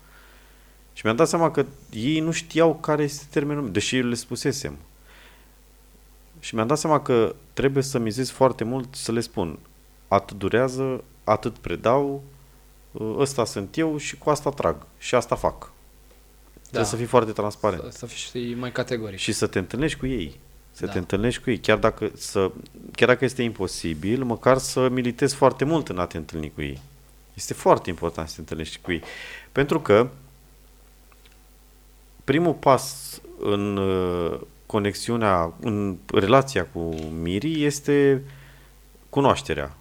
Și mi-am dat seama că ei nu știau care este termenul, deși le spusesem. Și mi-am dat seama că trebuie să mizez foarte mult să le spun atât durează, atât predau, uh, ăsta sunt eu și cu asta trag și asta fac. Da. Trebuie să fii foarte transparent. Să, să fii mai categoric. Și să te întâlnești cu ei. Să da. te întâlnești cu ei. Chiar dacă, să, chiar dacă este imposibil, măcar să militezi foarte mult în a te întâlni cu ei. Este foarte important să te întâlnești cu ei. Pentru că primul pas în uh, conexiunea, în relația cu Miri este cunoașterea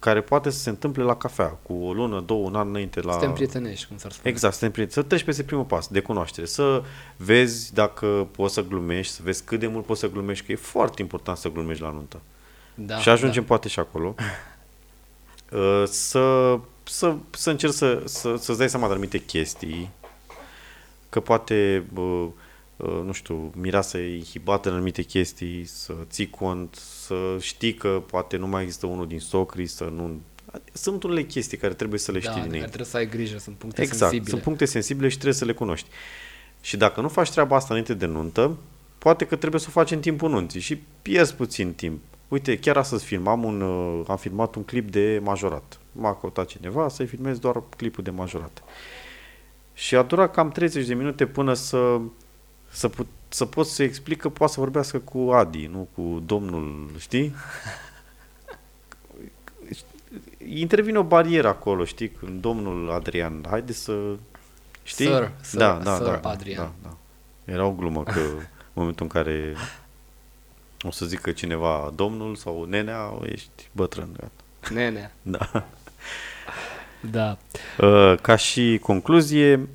care poate să se întâmple la cafea, cu o lună, două, un an înainte la... Să te împrietenești, cum s-ar spune. Exact, să te împrietenești, să treci peste primul pas de cunoaștere, să vezi dacă poți să glumești, să vezi cât de mult poți să glumești, că e foarte important să glumești la nuntă. Da, și ajungem da. poate și acolo. Uh, să, să, să încerci să, să, să-ți dai seama de anumite chestii, că poate... Uh, Uh, nu știu, mireasa e inhibată în anumite chestii, să ții cont, să știi că poate nu mai există unul din socri, să nu... Sunt unele chestii care trebuie să le da, știi din ei. trebuie să ai grijă, sunt puncte exact, sensibile. sunt puncte sensibile și trebuie să le cunoști. Și dacă nu faci treaba asta înainte de nuntă, poate că trebuie să o faci în timpul nunții și pierzi puțin timp. Uite, chiar astăzi filmam un, uh, am filmat un clip de majorat. M-a căutat cineva să-i filmez doar clipul de majorat. Și a durat cam 30 de minute până să să, put, să pot să explic că poate să vorbească cu Adi, nu cu domnul, știi? Intervine o barieră acolo, știi, când domnul Adrian, haide să... Știi? Sir, sir, da, da, sir da, Adrian. Da, da. Era o glumă că în momentul în care o să zică cineva domnul sau nenea, ești bătrân. Gata. Nenea. Da. Da. Uh, ca și concluzie,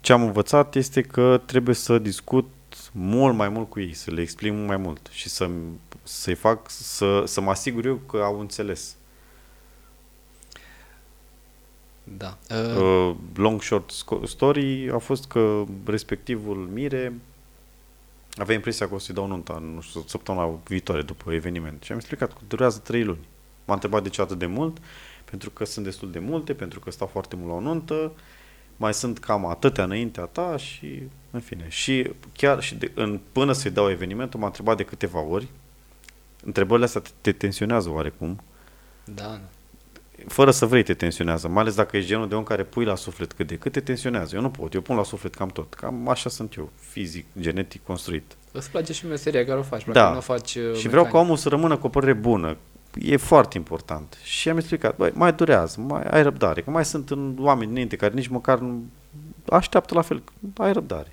ce am învățat este că trebuie să discut mult mai mult cu ei, să le explic mult mai mult și să, să-i fac, să, să mă asigur eu că au înțeles. Da. Uh... Uh, long short story a fost că respectivul Mire avea impresia că o să-i dau nunta, nu știu, săptămâna viitoare după eveniment. Și am explicat că durează trei luni. M-a întrebat de ce atât de mult, pentru că sunt destul de multe, pentru că stau foarte mult la o nuntă mai sunt cam atâtea înaintea ta și în fine. Și chiar și de, în, până să-i dau evenimentul, m-a întrebat de câteva ori. Întrebările astea te, te tensionează oarecum. Da. Fără să vrei te tensionează, mai ales dacă ești genul de om care pui la suflet cât de cât te tensionează. Eu nu pot, eu pun la suflet cam tot. Cam așa sunt eu, fizic, genetic construit. Îți place și meseria care o faci, da. nu o faci uh, Și vreau ca omul să rămână cu o părere bună, e foarte important. Și am explicat, băi, mai durează, mai ai răbdare, că mai sunt în oameni înainte care nici măcar nu așteaptă la fel, ai răbdare.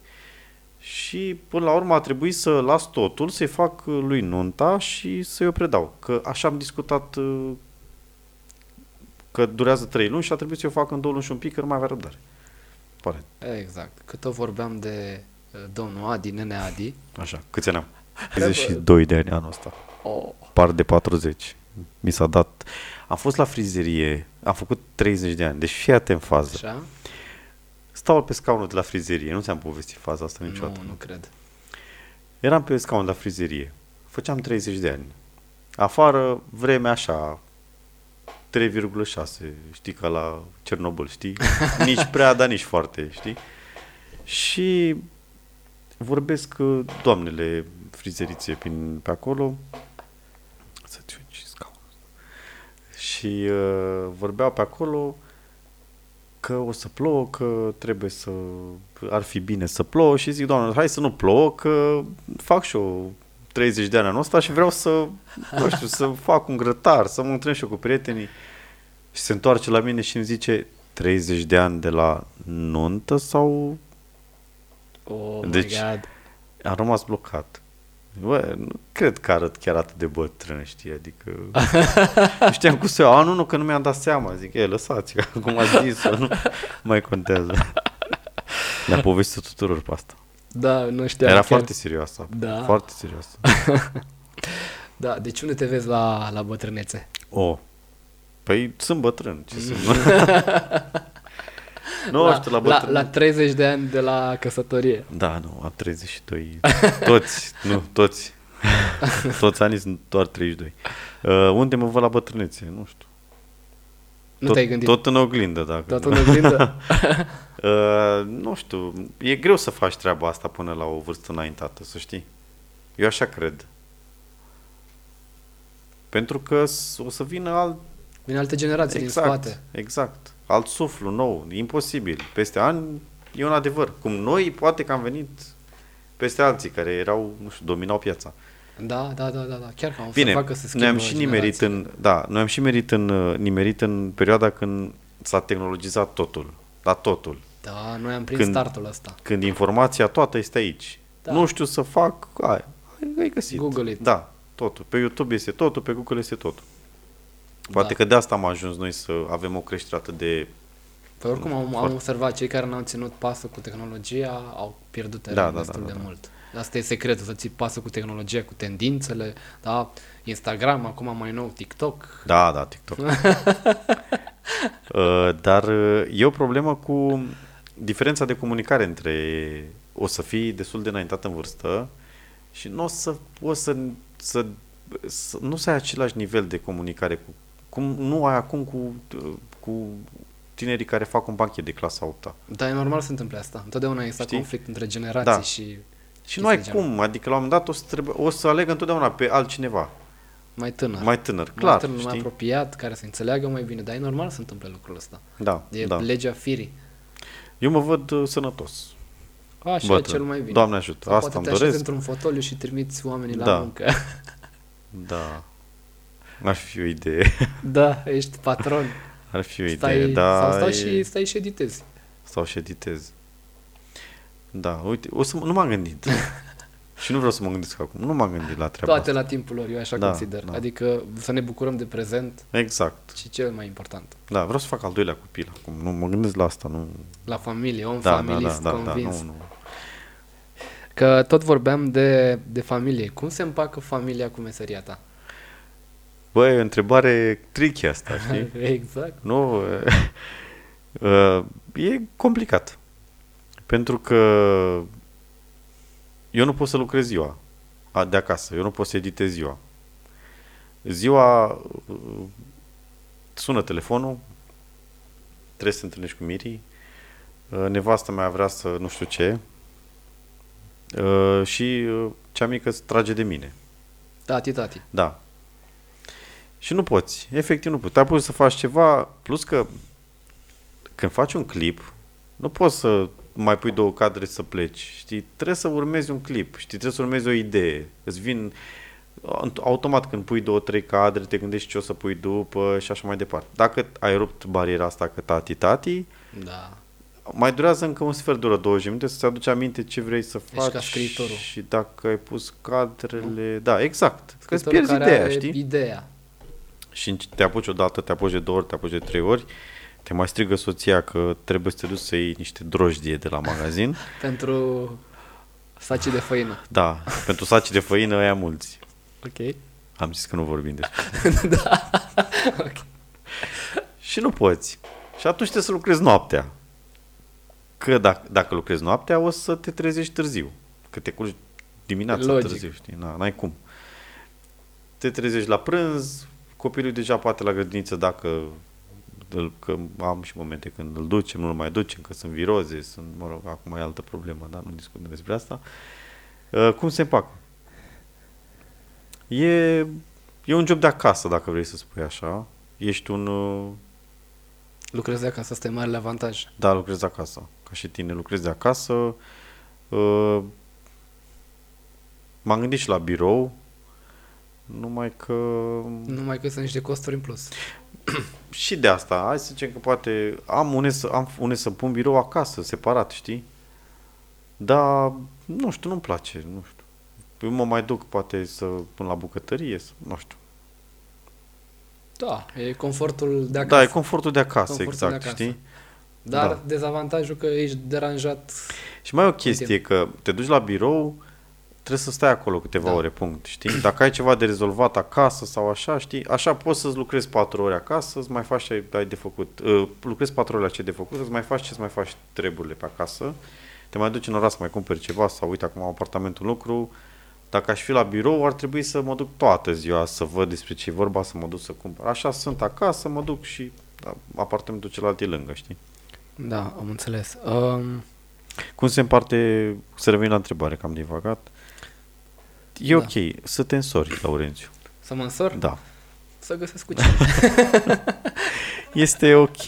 Și până la urmă a trebuit să las totul, să-i fac lui nunta și să-i o predau. Că așa am discutat uh, că durează trei luni și a trebuit să-i o fac în două luni și un pic, că nu mai avea răbdare. Pare. Exact. Cât o vorbeam de uh, domnul Adi, nene Adi. Așa, câți ani am? 32 de ani anul ăsta. Oh. Par de 40 mi s-a dat... Am fost la frizerie, am făcut 30 de ani, deci fii atent fază. Așa? Stau pe scaunul de la frizerie, nu ți-am povestit faza asta niciodată. Nu, nu cred. Eram pe scaun la frizerie, făceam 30 de ani. Afară, vremea așa, 3,6, știi, ca la Cernobâl, știi? Nici prea, dar nici foarte, știi? Și vorbesc doamnele frizerițe prin, pe acolo, să-ți și uh, vorbeau pe acolo că o să plouă, că trebuie să... ar fi bine să plouă și zic, doamne, hai să nu plouă, că fac și eu 30 de ani anul ăsta și vreau să, nu știu, să fac un grătar, să mă întâlnesc și eu cu prietenii. Și se întoarce la mine și îmi zice, 30 de ani de la nuntă sau... Oh deci, my God. am rămas blocat. Bă, nu cred că arăt chiar atât de bătrân, știi, adică... știam cu să a, nu, nu, că nu mi-am dat seama, zic, e, lăsați, cum ați zis nu mai contează. Le-am povestit tuturor pe asta. Da, nu știam Era chiar. foarte serioasă, da. foarte serioasă. da, deci unde te vezi la, la bătrânețe? O, păi sunt bătrân, ce sunt? Nu la, știu, la, bătrân... la, la 30 de ani de la căsătorie. Da, nu, am 32. Toți, nu, toți. toți anii sunt doar 32. Uh, unde mă văd la bătrânețe? Nu știu. Nu tot, te-ai gândit? Tot în oglindă, dacă. Tot în oglindă? uh, nu știu, e greu să faci treaba asta până la o vârstă înaintată, să știi. Eu așa cred. Pentru că o să vină alt... Vin alte generații exact, din spate. Exact alt suflu nou, imposibil. Peste ani e un adevăr. Cum noi, poate că am venit peste alții care erau, nu știu, dominau piața. Da, da, da, da, da. chiar că am Bine, să facă să noi am și nimerit în, da, noi am și nimerit în, nimerit în perioada când s-a tehnologizat totul, da, totul. Da, noi am prins când, startul ăsta. Când informația toată este aici. Da. Nu știu să fac, ai, ai găsit. Google it. Da, totul. Pe YouTube este totul, pe Google este totul. Poate da. că de asta am ajuns noi să avem o creștere atât de... Păi oricum am, am observat, cei care n-au ținut pasul cu tehnologia au pierdut teren da, da, destul da, da, de da. mult. Asta e secretul, să ții pasul cu tehnologia, cu tendințele, da? Instagram, acum mai nou TikTok. Da, da, TikTok. uh, dar uh, e o problemă cu diferența de comunicare între o să fii destul de înaintat în vârstă și nu o să poți să, să, să nu să ai același nivel de comunicare cu cum nu ai acum cu, cu tinerii care fac un panchet de clasa 8 Da, e normal să se întâmple asta. Întotdeauna este conflict între generații da. și... Și nu ai cum, adică la un moment dat o să, trebuie, o să aleg întotdeauna pe altcineva. Mai tânăr. Mai tânăr, clar. Mai tânăr, știi? mai apropiat, care să înțeleagă mai bine. Dar e normal să se întâmple lucrul ăsta. Da, E da. legea firii. Eu mă văd uh, sănătos. Așa Bătrân. e cel mai bine. Doamne ajută, Sau asta îmi doresc. într-un fotoliu și trimiți oamenii da. la muncă. Da. Ar fi o idee. Da, ești patron. Ar fi o stai, idee, da. Sau stai, e... și, stai și editezi. Stau și editez. Da, uite, o să, nu m-am gândit. și nu vreau să mă gândesc acum. Nu m-am gândit la treaba Toate asta. la timpul lor, eu așa da, consider. Da. Adică să ne bucurăm de prezent. Exact. Și cel mai important. Da, vreau să fac al doilea copil acum. Nu mă gândesc la asta, nu... La familie, om da, familist, da, da, convins. Da, nu, nu. Că tot vorbeam de, de familie. Cum se împacă familia cu meseria ta? Băi, e o întrebare tricky asta, știi? exact. Nu, uh, e complicat. Pentru că eu nu pot să lucrez ziua de acasă, eu nu pot să editez ziua. Ziua uh, sună telefonul, trebuie să te întâlnești cu Miri, uh, nevasta mea vrea să nu știu ce și cea mică se trage de mine. Tati, tati. Da. Și nu poți, efectiv nu poți. Te pus să faci ceva, plus că când faci un clip, nu poți să mai pui două cadre să pleci, știi? Trebuie să urmezi un clip, știi? Trebuie să urmezi o idee. Îți vin automat când pui două, trei cadre, te gândești ce o să pui după și așa mai departe. Dacă ai rupt bariera asta că tati-tati, da. mai durează încă un sfert de oră, 20 minute să-ți aduci aminte ce vrei să faci. Ești ca scriitorul. Și dacă ai pus cadrele... Nu? Da, exact. Că îți pierzi ideea, știi? ideea și te apuci odată, te apuci de două ori, te apuci de trei ori, te mai strigă soția că trebuie să te duci să iei niște drojdie de la magazin. pentru saci de făină. Da, pentru saci de făină aia mulți. Ok. Am zis că nu vorbim despre Da, ok. Și nu poți. Și atunci trebuie să lucrezi noaptea. Că dacă, dacă lucrezi noaptea, o să te trezești târziu. Că te culci dimineața Logic. târziu, știi? N-ai cum. Te trezești la prânz, copilul deja poate la grădiniță dacă îl, că am și momente când îl ducem, nu îl mai ducem, că sunt viroze, sunt, mă rog, acum e altă problemă, dar nu discutăm despre asta. Uh, cum se împacă? E, e un job de acasă, dacă vrei să spui așa. Ești un... Uh, lucrezi de acasă, asta e marele avantaj. Da, lucrezi de acasă. Ca și tine, lucrezi de acasă. Uh, m-am gândit și la birou, numai că... Numai că sunt niște costuri în plus. și de asta, hai să zicem că poate am unde să, am unde să pun birou acasă, separat, știi? Dar, nu știu, nu-mi place, nu știu. Eu mă mai duc poate să pun la bucătărie, să, nu știu. Da, e confortul de acasă. Da, e confortul de acasă, confortul exact, de acasă. știi? Dar da. dezavantajul că ești deranjat. Și mai e o chestie, că te duci la birou, trebuie să stai acolo câteva da. ore, punct, știi? Dacă ai ceva de rezolvat acasă sau așa, știi? Așa poți să-ți lucrezi patru ore acasă, să mai faci ce ai de făcut. Uh, lucrezi patru ore la ce de făcut, să mai faci ce mai faci treburile pe acasă. Te mai duci în oraș să mai cumperi ceva sau uite acum am apartamentul lucru. Dacă aș fi la birou, ar trebui să mă duc toată ziua să văd despre ce e vorba, să mă duc să cumpăr. Așa sunt acasă, mă duc și da, apartamentul celălalt e lângă, știi? Da, am înțeles. Um... Cum se împarte, să revin la întrebare, că am divagat. E da. ok să te însori, Laurențiu. Să mă însor? Da. Să găsesc cu cine. este ok.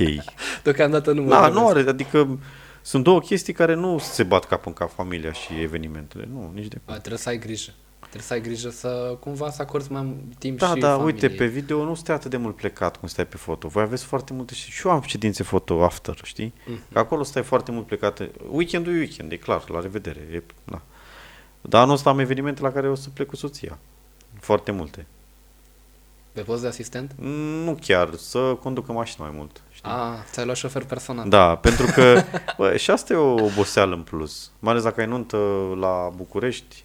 Deocamdată nu mă Da, nu are, adică sunt două chestii care nu se bat cap în cap, familia și evenimentele. Nu, nici de cum. Trebuie să ai grijă. Trebuie să ai grijă să cumva să acorzi mai timp da, și Da, da, uite, pe video nu stai atât de mult plecat cum stai pe foto. Voi aveți foarte multe și, și eu am ședințe foto after, știi? Mm-hmm. Că acolo stai foarte mult plecat. Weekendul e weekend, e clar, la revedere. E, na. Dar anul ăsta am evenimente la care o să plec cu soția. Foarte multe. Pe post de asistent? Nu chiar, să conducă mașina mai mult. Știi? Ah, ți-ai luat șofer personal. Da, pentru că bă, și asta e o oboseală în plus. Mai ales dacă ai nuntă la București,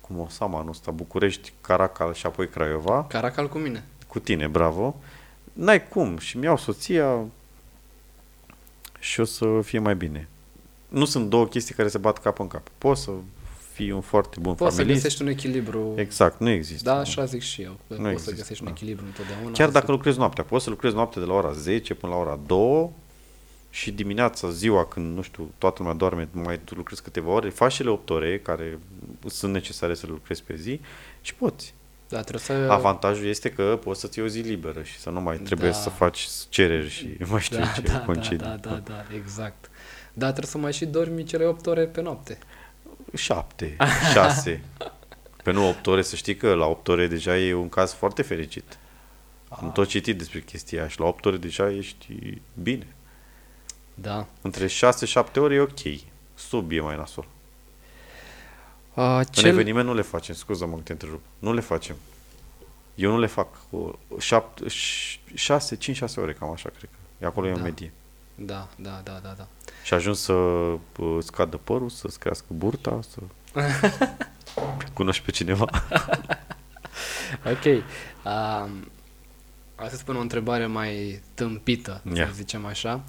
cum o să am anul ăsta, București, Caracal și apoi Craiova. Caracal cu mine. Cu tine, bravo. N-ai cum și mi-au soția și o să fie mai bine. Nu sunt două chestii care se bat cap în cap. Poți să fii un foarte bun poți familist. să găsești un echilibru. Exact, nu există. Da, așa zic și eu. Nu poți există, să găsești da. un echilibru întotdeauna. Chiar dacă lucrezi noaptea, poți să lucrezi noaptea de la ora 10 până la ora 2 și dimineața, ziua, când, nu știu, toată lumea doarme, mai lucrezi câteva ore, faci cele 8 ore care sunt necesare să le lucrezi pe zi și poți. Da, trebuie să... Avantajul este că poți să-ți iei o zi liberă și să nu mai trebuie da. să faci cereri și mai știu da, ce da, concedii. Da, da, da, da, exact. Dar trebuie să mai și dormi cele 8 ore pe noapte. 7, 6. Pe nu 8 ore, să știi că la 8 ore deja e un caz foarte fericit. Am tot citit despre chestia și la 8 ore deja ești bine. Da. Între 6-7 ore e ok. Sub e mai nasol. Uh, cel... În eveniment nu le facem, scuză-mă că te întrerup. Nu le facem. Eu nu le fac. 6, 5-6 ore, cam așa, cred că. E acolo da. e o medie. Da, da, da, da, da. Și ajuns să uh, scadă părul, să-ți crească burta, să cunoști pe cineva. ok. Um, Hai să spun o întrebare mai tâmpită, yeah. să zicem așa.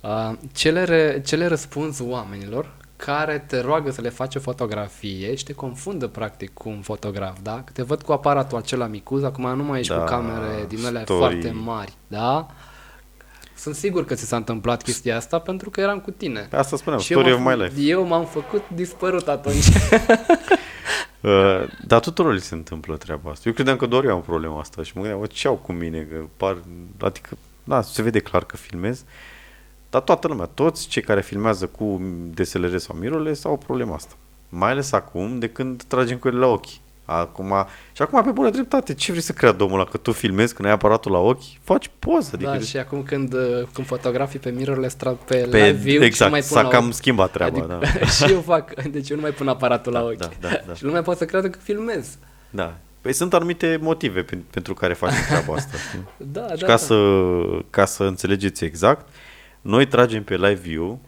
Uh, ce, le, ce le răspunzi oamenilor care te roagă să le faci o fotografie și te confundă practic cu un fotograf, da? Că te văd cu aparatul acela micuț, acum nu mai ești da, cu camere din ele foarte mari, da? Sunt sigur că ți s-a întâmplat chestia asta pentru că eram cu tine. Pe asta spuneam, și story of my life. Eu m-am făcut dispărut atunci. uh, dar tuturor li se întâmplă treaba asta. Eu credeam că doar eu am problema asta și mă gândeam, ce au cu mine? Că par, adică, da, se vede clar că filmez. Dar toată lumea, toți cei care filmează cu DSLR sau mirrorless au problema asta. Mai ales acum, de când tragem cu ele la ochi. Acum, și acum pe bună dreptate, ce vrei să crea domnul ăla? Că tu filmezi când ai aparatul la ochi? Faci poză. Adică da, și acum când, uh, când fotografii pe mirrorless trag pe, pe live view exact, și mai pun s-a cam ochi. schimbat treaba, adică, da. și eu fac, deci eu nu mai pun aparatul da, la ochi. Da, da, da. și lumea poate să creadă că filmez. Da. Păi sunt anumite motive pentru care faci treaba asta. da, și da, ca, da. Să, ca să înțelegeți exact, noi tragem pe live view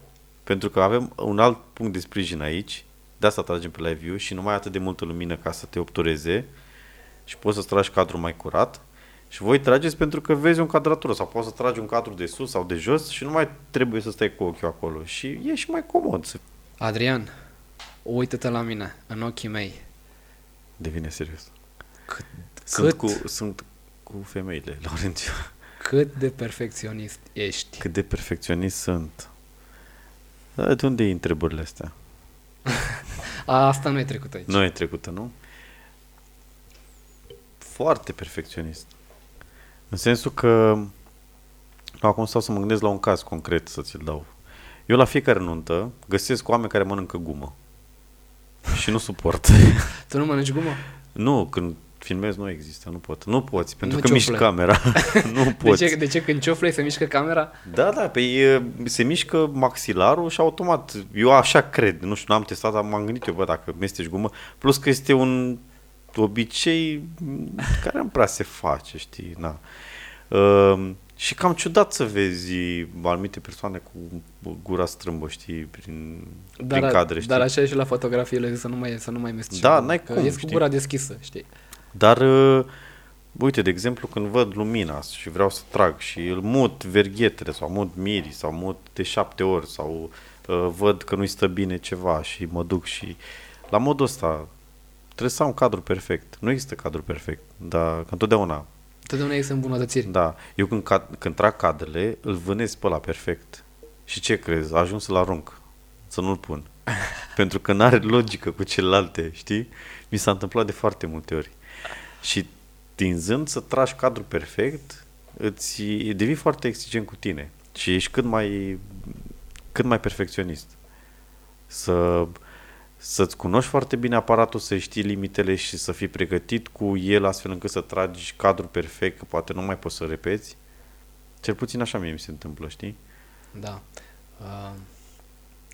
pentru că avem un alt punct de sprijin aici, de asta tragem pe live view și nu mai atât de multă lumină ca să te obtureze și poți să tragi cadrul mai curat. Și voi trageți pentru că vezi un cadratură sau poți să tragi un cadru de sus sau de jos și nu mai trebuie să stai cu ochiul acolo și e și mai comod. Adrian, uită-te la mine, în ochii mei. Devine serios. Cât, sunt, cât, cu, sunt cu femeile, Laurențiu. Cât de perfecționist ești? Cât de perfecționist sunt. Dar de unde e întrebările astea? A, asta nu e trecut aici. Nu e trecută, nu? foarte perfecționist. În sensul că acum stau să mă gândesc la un caz concret să ți-l dau. Eu la fiecare nuntă găsesc oameni care mănâncă gumă. Și nu suport. tu nu mănânci gumă? Nu, când filmez nu există, nu pot. Nu poți, pentru nu că miști camera. nu poți. De ce, de ce când cioflei se mișcă camera? Da, da, pe păi, se mișcă maxilarul și automat. Eu așa cred, nu știu, n-am testat, dar m-am gândit eu, bă, dacă mesteci gumă. Plus că este un obicei care nu prea se face, știi, na. Uh, și cam ciudat să vezi anumite persoane cu gura strâmbă, știi, prin, dar, prin cadre, știi? Dar așa e și la fotografiile, să nu mai, să nu mai mesti. Da, n-ai cum, ești cu gura deschisă, știi? Dar, uh, uite, de exemplu, când văd lumina și vreau să trag și îl mut verghetele sau mut miri sau mut de șapte ori sau uh, văd că nu-i stă bine ceva și mă duc și la modul ăsta trebuie să am un cadru perfect. Nu există cadru perfect, dar că întotdeauna Totdeauna există îmbunătățiri. Da. Eu când, cad, când trag cadrele, îl vânez pe la perfect. Și ce crezi? A ajuns să-l arunc. Să nu-l pun. Pentru că nu are logică cu celelalte, știi? Mi s-a întâmplat de foarte multe ori. Și tinzând să tragi cadru perfect, îți devii foarte exigent cu tine. Și ești cât mai, cât mai perfecționist. Să să-ți cunoști foarte bine aparatul, să știi limitele și să fii pregătit cu el astfel încât să tragi cadrul perfect, că poate nu mai poți să repeți. Cel puțin așa mie mi se întâmplă, știi? Da. Uh,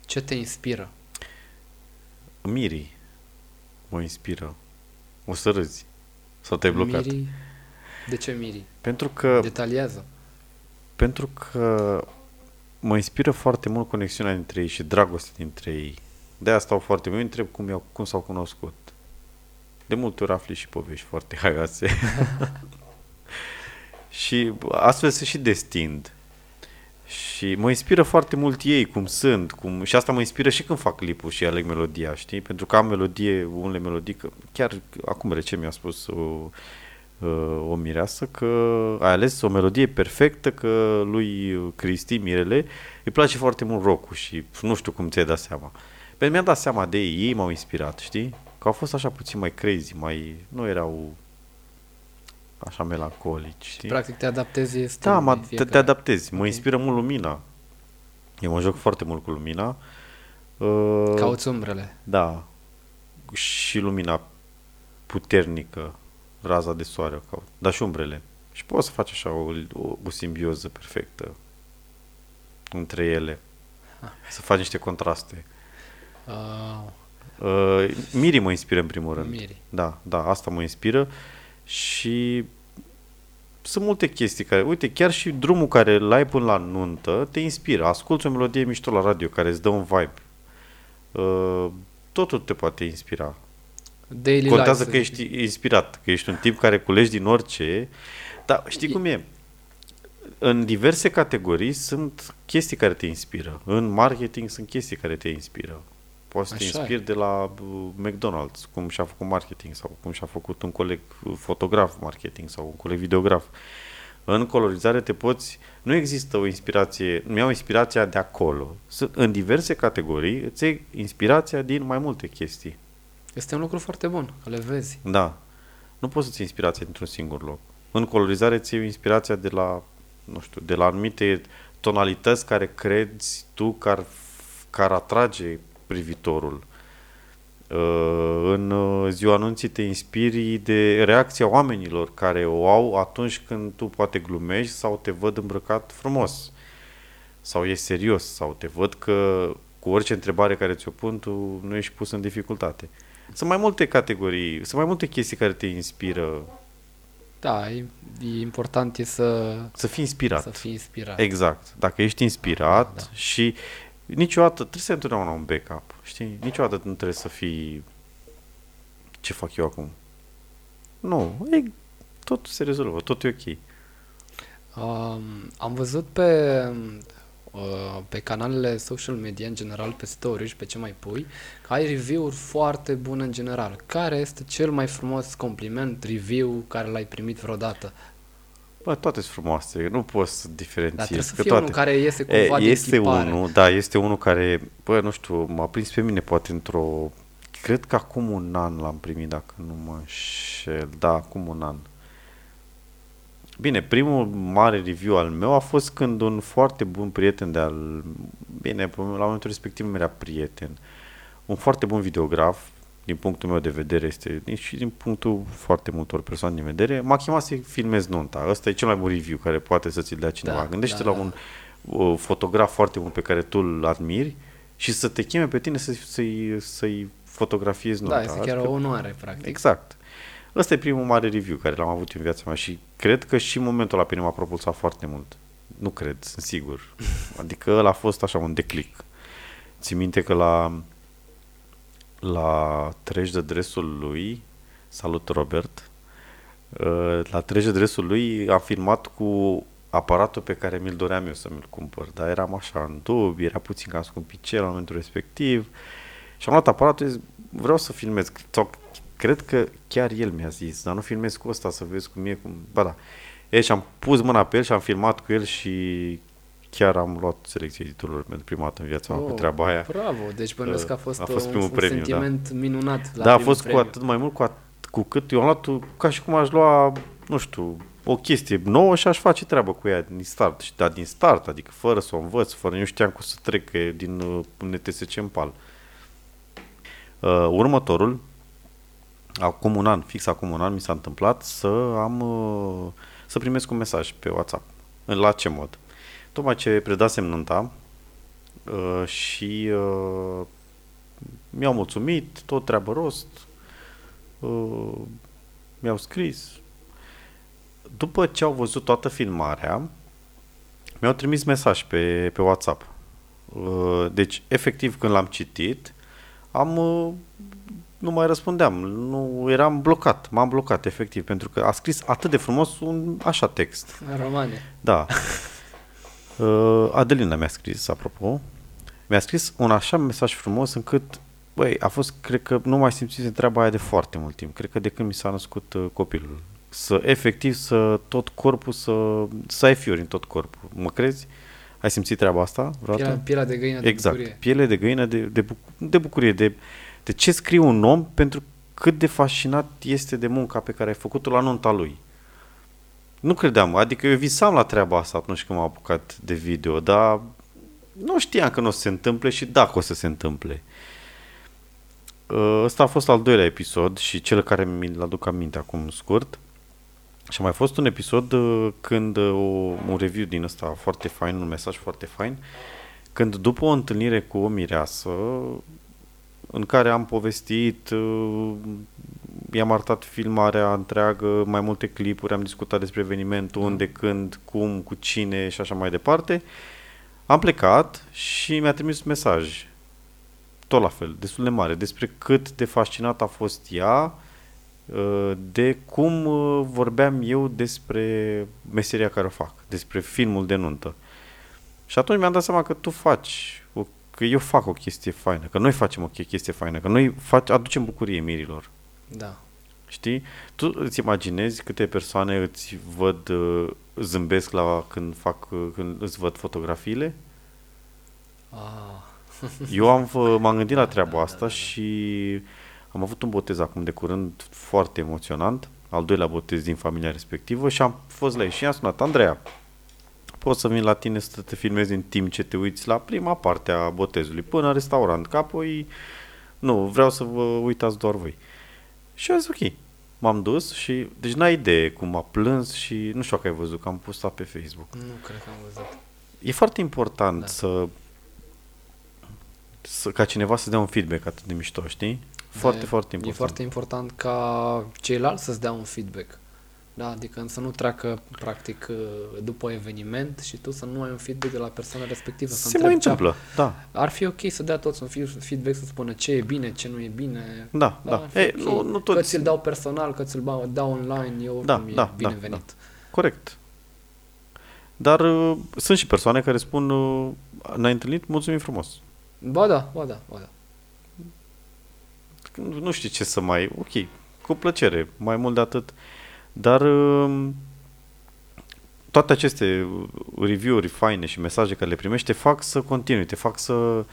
ce te inspiră? Mirii mă inspiră. O să râzi. Sau te-ai blocat. Mirii? De ce mirii? Pentru că... Detaliază. Pentru că mă inspiră foarte mult conexiunea dintre ei și dragostea dintre ei de asta stau foarte mult, întreb cum, i-au, cum s-au cunoscut. De multe ori afli și povești foarte haioase. și astfel se și destind. Și mă inspiră foarte mult ei, cum sunt, cum... și asta mă inspiră și când fac clipul și aleg melodia, știi? Pentru că am melodie, unele melodii, că chiar acum recent mi-a spus o, uh, o mireasă că ai ales o melodie perfectă, că lui Cristi, Mirele, îi place foarte mult rock și nu știu cum ți-ai dat seama. Uh, pe mi-am dat seama de ei, ei m-au inspirat, știi? Că au fost așa puțin mai crazy, mai... Nu erau așa melancolici, știi? Practic te adaptezi este Da, mă, te, te adaptezi. Mă inspiră mult lumina. Eu mă joc foarte mult cu lumina. Uh, Cauți umbrele. Da. Și lumina puternică, raza de soare, caut. dar și umbrele. Și poți să faci așa o, o, o simbioză perfectă între ele. Ah. Să faci niște contraste. Uh, uh, Miri mă inspiră în primul rând. Miri. Da, da, asta mă inspiră și sunt multe chestii care, uite, chiar și drumul care îl ai până la nuntă te inspiră. Asculți o melodie mișto la radio care îți dă un vibe. Uh, totul te poate inspira. Daily Contează life, că ești inspirat, că ești un tip care culegi din orice. Dar știi cum e? În diverse categorii sunt chestii care te inspiră. În marketing sunt chestii care te inspiră. Poți să te inspiri de la uh, McDonald's, cum și-a făcut marketing sau cum și-a făcut un coleg uh, fotograf marketing sau un coleg videograf. În colorizare te poți... Nu există o inspirație... Nu iau inspirația de acolo. Sunt în diverse categorii, îți iei inspirația din mai multe chestii. Este un lucru foarte bun, că le vezi. Da. Nu poți să-ți inspirația dintr-un singur loc. În colorizare ți iei inspirația de la, nu știu, de la anumite tonalități care crezi tu că ar, că ar atrage privitorul. Uh, în uh, ziua anunții te inspiri de reacția oamenilor care o au atunci când tu poate glumești sau te văd îmbrăcat frumos sau ești serios sau te văd că cu orice întrebare care ți-o pun tu nu ești pus în dificultate. Sunt mai multe categorii, sunt mai multe chestii care te inspiră. Da, e, e important e să... Să fii inspirat. Să fii inspirat. Exact. Dacă ești inspirat da, da. și niciodată, trebuie să ai întotdeauna un backup, știi? Niciodată nu trebuie să fii ce fac eu acum. Nu, e, tot se rezolvă, tot e ok. Um, am văzut pe, uh, pe canalele social media în general, pe story și pe ce mai pui, că ai review-uri foarte bune în general. Care este cel mai frumos compliment, review care l-ai primit vreodată Bă, toate sunt frumoase, nu poți să diferențiezi. Dar trebuie să fie toate... unul care iese cumva e, Este unul, da, este unul care, bă, nu știu, m-a prins pe mine poate într-o... Cred că acum un an l-am primit, dacă nu mă înșel. Da, acum un an. Bine, primul mare review al meu a fost când un foarte bun prieten de al... Bine, la momentul respectiv nu era prieten. Un foarte bun videograf, din punctul meu de vedere este, și din punctul foarte multor persoane din vedere, m-a chemat să filmez nunta. Ăsta e cel mai bun review care poate să ți-l dea cineva. Da, Gândește da, la da. un uh, fotograf foarte bun pe care tu îl admiri și să te cheme pe tine să, să-i, să-i fotografiezi nunta. Da, este chiar adică, o onoare, practic. Exact. Ăsta e primul mare review care l-am avut în viața mea și cred că și momentul ăla pe mine m-a propulsat foarte mult. Nu cred, sunt sigur. Adică ăla a fost așa un declic. Ți minte că la la treci de dresul lui, salut Robert, uh, la treci de dresul lui am filmat cu aparatul pe care mi-l doream eu să mi-l cumpăr, dar eram așa în dub, era puțin cam scumpicel la momentul respectiv. Și am luat aparatul și vreau să filmez, sau cred că chiar el mi-a zis, dar nu filmez cu ăsta să vezi cum e, cum... Ba da. E, și am pus mâna pe el și am filmat cu el și chiar am luat selecția editorilor pentru prima dată în viața oh, cu treaba aia. Bravo, deci bănuiesc că a fost, a fost primul un, premiu, un sentiment da. minunat la Da, a fost premiu. cu atât mai mult cu, at- cu cât eu am luat ca și cum aș lua, nu știu, o chestie nouă și aș face treabă cu ea din start. Și da, din start, adică fără să o învăț, fără nu știam cum să trec din uh, NTSC în PAL. Uh, următorul, acum un an, fix acum un an, mi s-a întâmplat să am uh, să primesc un mesaj pe WhatsApp. La ce mod? Tocmai ce predasem nunta uh, și uh, mi-au mulțumit, tot treabă rost, uh, mi-au scris. După ce au văzut toată filmarea, mi-au trimis mesaj pe, pe WhatsApp. Uh, deci, efectiv, când l-am citit, am uh, nu mai răspundeam, nu eram blocat, m-am blocat efectiv, pentru că a scris atât de frumos un așa text. Romane. Da. Uh, Adelina mi-a scris, apropo, mi-a scris un așa mesaj frumos încât, băi, a fost, cred că nu mai simțise treaba aia de foarte mult timp. Cred că de când mi s-a născut uh, copilul. Să, efectiv, să tot corpul, să, să ai fiori în tot corpul. Mă crezi? Ai simțit treaba asta vreodată? Pielea, pielea de găină de exact. bucurie. piele de găină de, de, de bucurie, de, de ce scrie un om pentru cât de fascinat este de munca pe care ai făcut-o la nunta lui. Nu credeam, adică eu visam la treaba asta atunci când m-am apucat de video, dar nu știam că nu o să se întâmple și dacă o să se întâmple. Ă, ăsta a fost al doilea episod și cel care mi-l aduc aminte acum scurt. Și a mai fost un episod ă, când ă, o, un review din ăsta foarte fain, un mesaj foarte fain, când după o întâlnire cu o mireasă, în care am povestit, i-am arătat filmarea întreagă, mai multe clipuri, am discutat despre evenimentul, da. unde, când, cum, cu cine și așa mai departe. Am plecat și mi-a trimis un mesaj, tot la fel, destul de mare, despre cât de fascinat a fost ea, uh, de cum uh, vorbeam eu despre meseria care o fac, despre filmul de nuntă. Și atunci mi-am dat seama că tu faci, că eu fac o chestie faină, că noi facem o chestie faină, că noi fac, aducem bucurie mirilor. Da. Știi? Tu îți imaginezi câte persoane îți văd, uh, zâmbesc la când fac, uh, când îți văd fotografiile? Ah. Eu am, m-am gândit la treaba asta și am avut un botez acum de curând foarte emoționant, al doilea botez din familia respectivă și am fost la ei și i-am sunat, Andreea, poți să vin la tine să te filmezi în timp ce te uiți la prima parte a botezului, până în restaurant, că apoi nu, vreau să vă uitați doar voi. Și am zis, ok. M-am dus și, deci n-ai idee cum a plâns și nu știu dacă ai văzut, că am pus pe Facebook. Nu cred că am văzut. E foarte important da. să, să, ca cineva să dea un feedback atât de mișto, știi? Foarte, da, foarte important. E foarte important ca ceilalți să-ți dea un feedback. Da, adică să nu treacă practic uh, după eveniment și tu să nu ai un feedback de la persoana respectivă. Se mai întâmplă, da. Ar fi ok să dea toți un feedback să spună ce e bine, ce nu e bine. Da, da. da. Ei, okay. nu, nu toți... Că ți-l dau personal, că ți-l dau online, eu da, e da, da binevenit. Da, da. Corect. Dar uh, sunt și persoane care spun uh, ne-ai întâlnit, mulțumim frumos. Ba da, ba da, ba da. Nu știu ce să mai... Ok, cu plăcere. Mai mult de atât... Uh, dar um, toate aceste review-uri faine și mesaje care le primești te fac să continui, te fac să,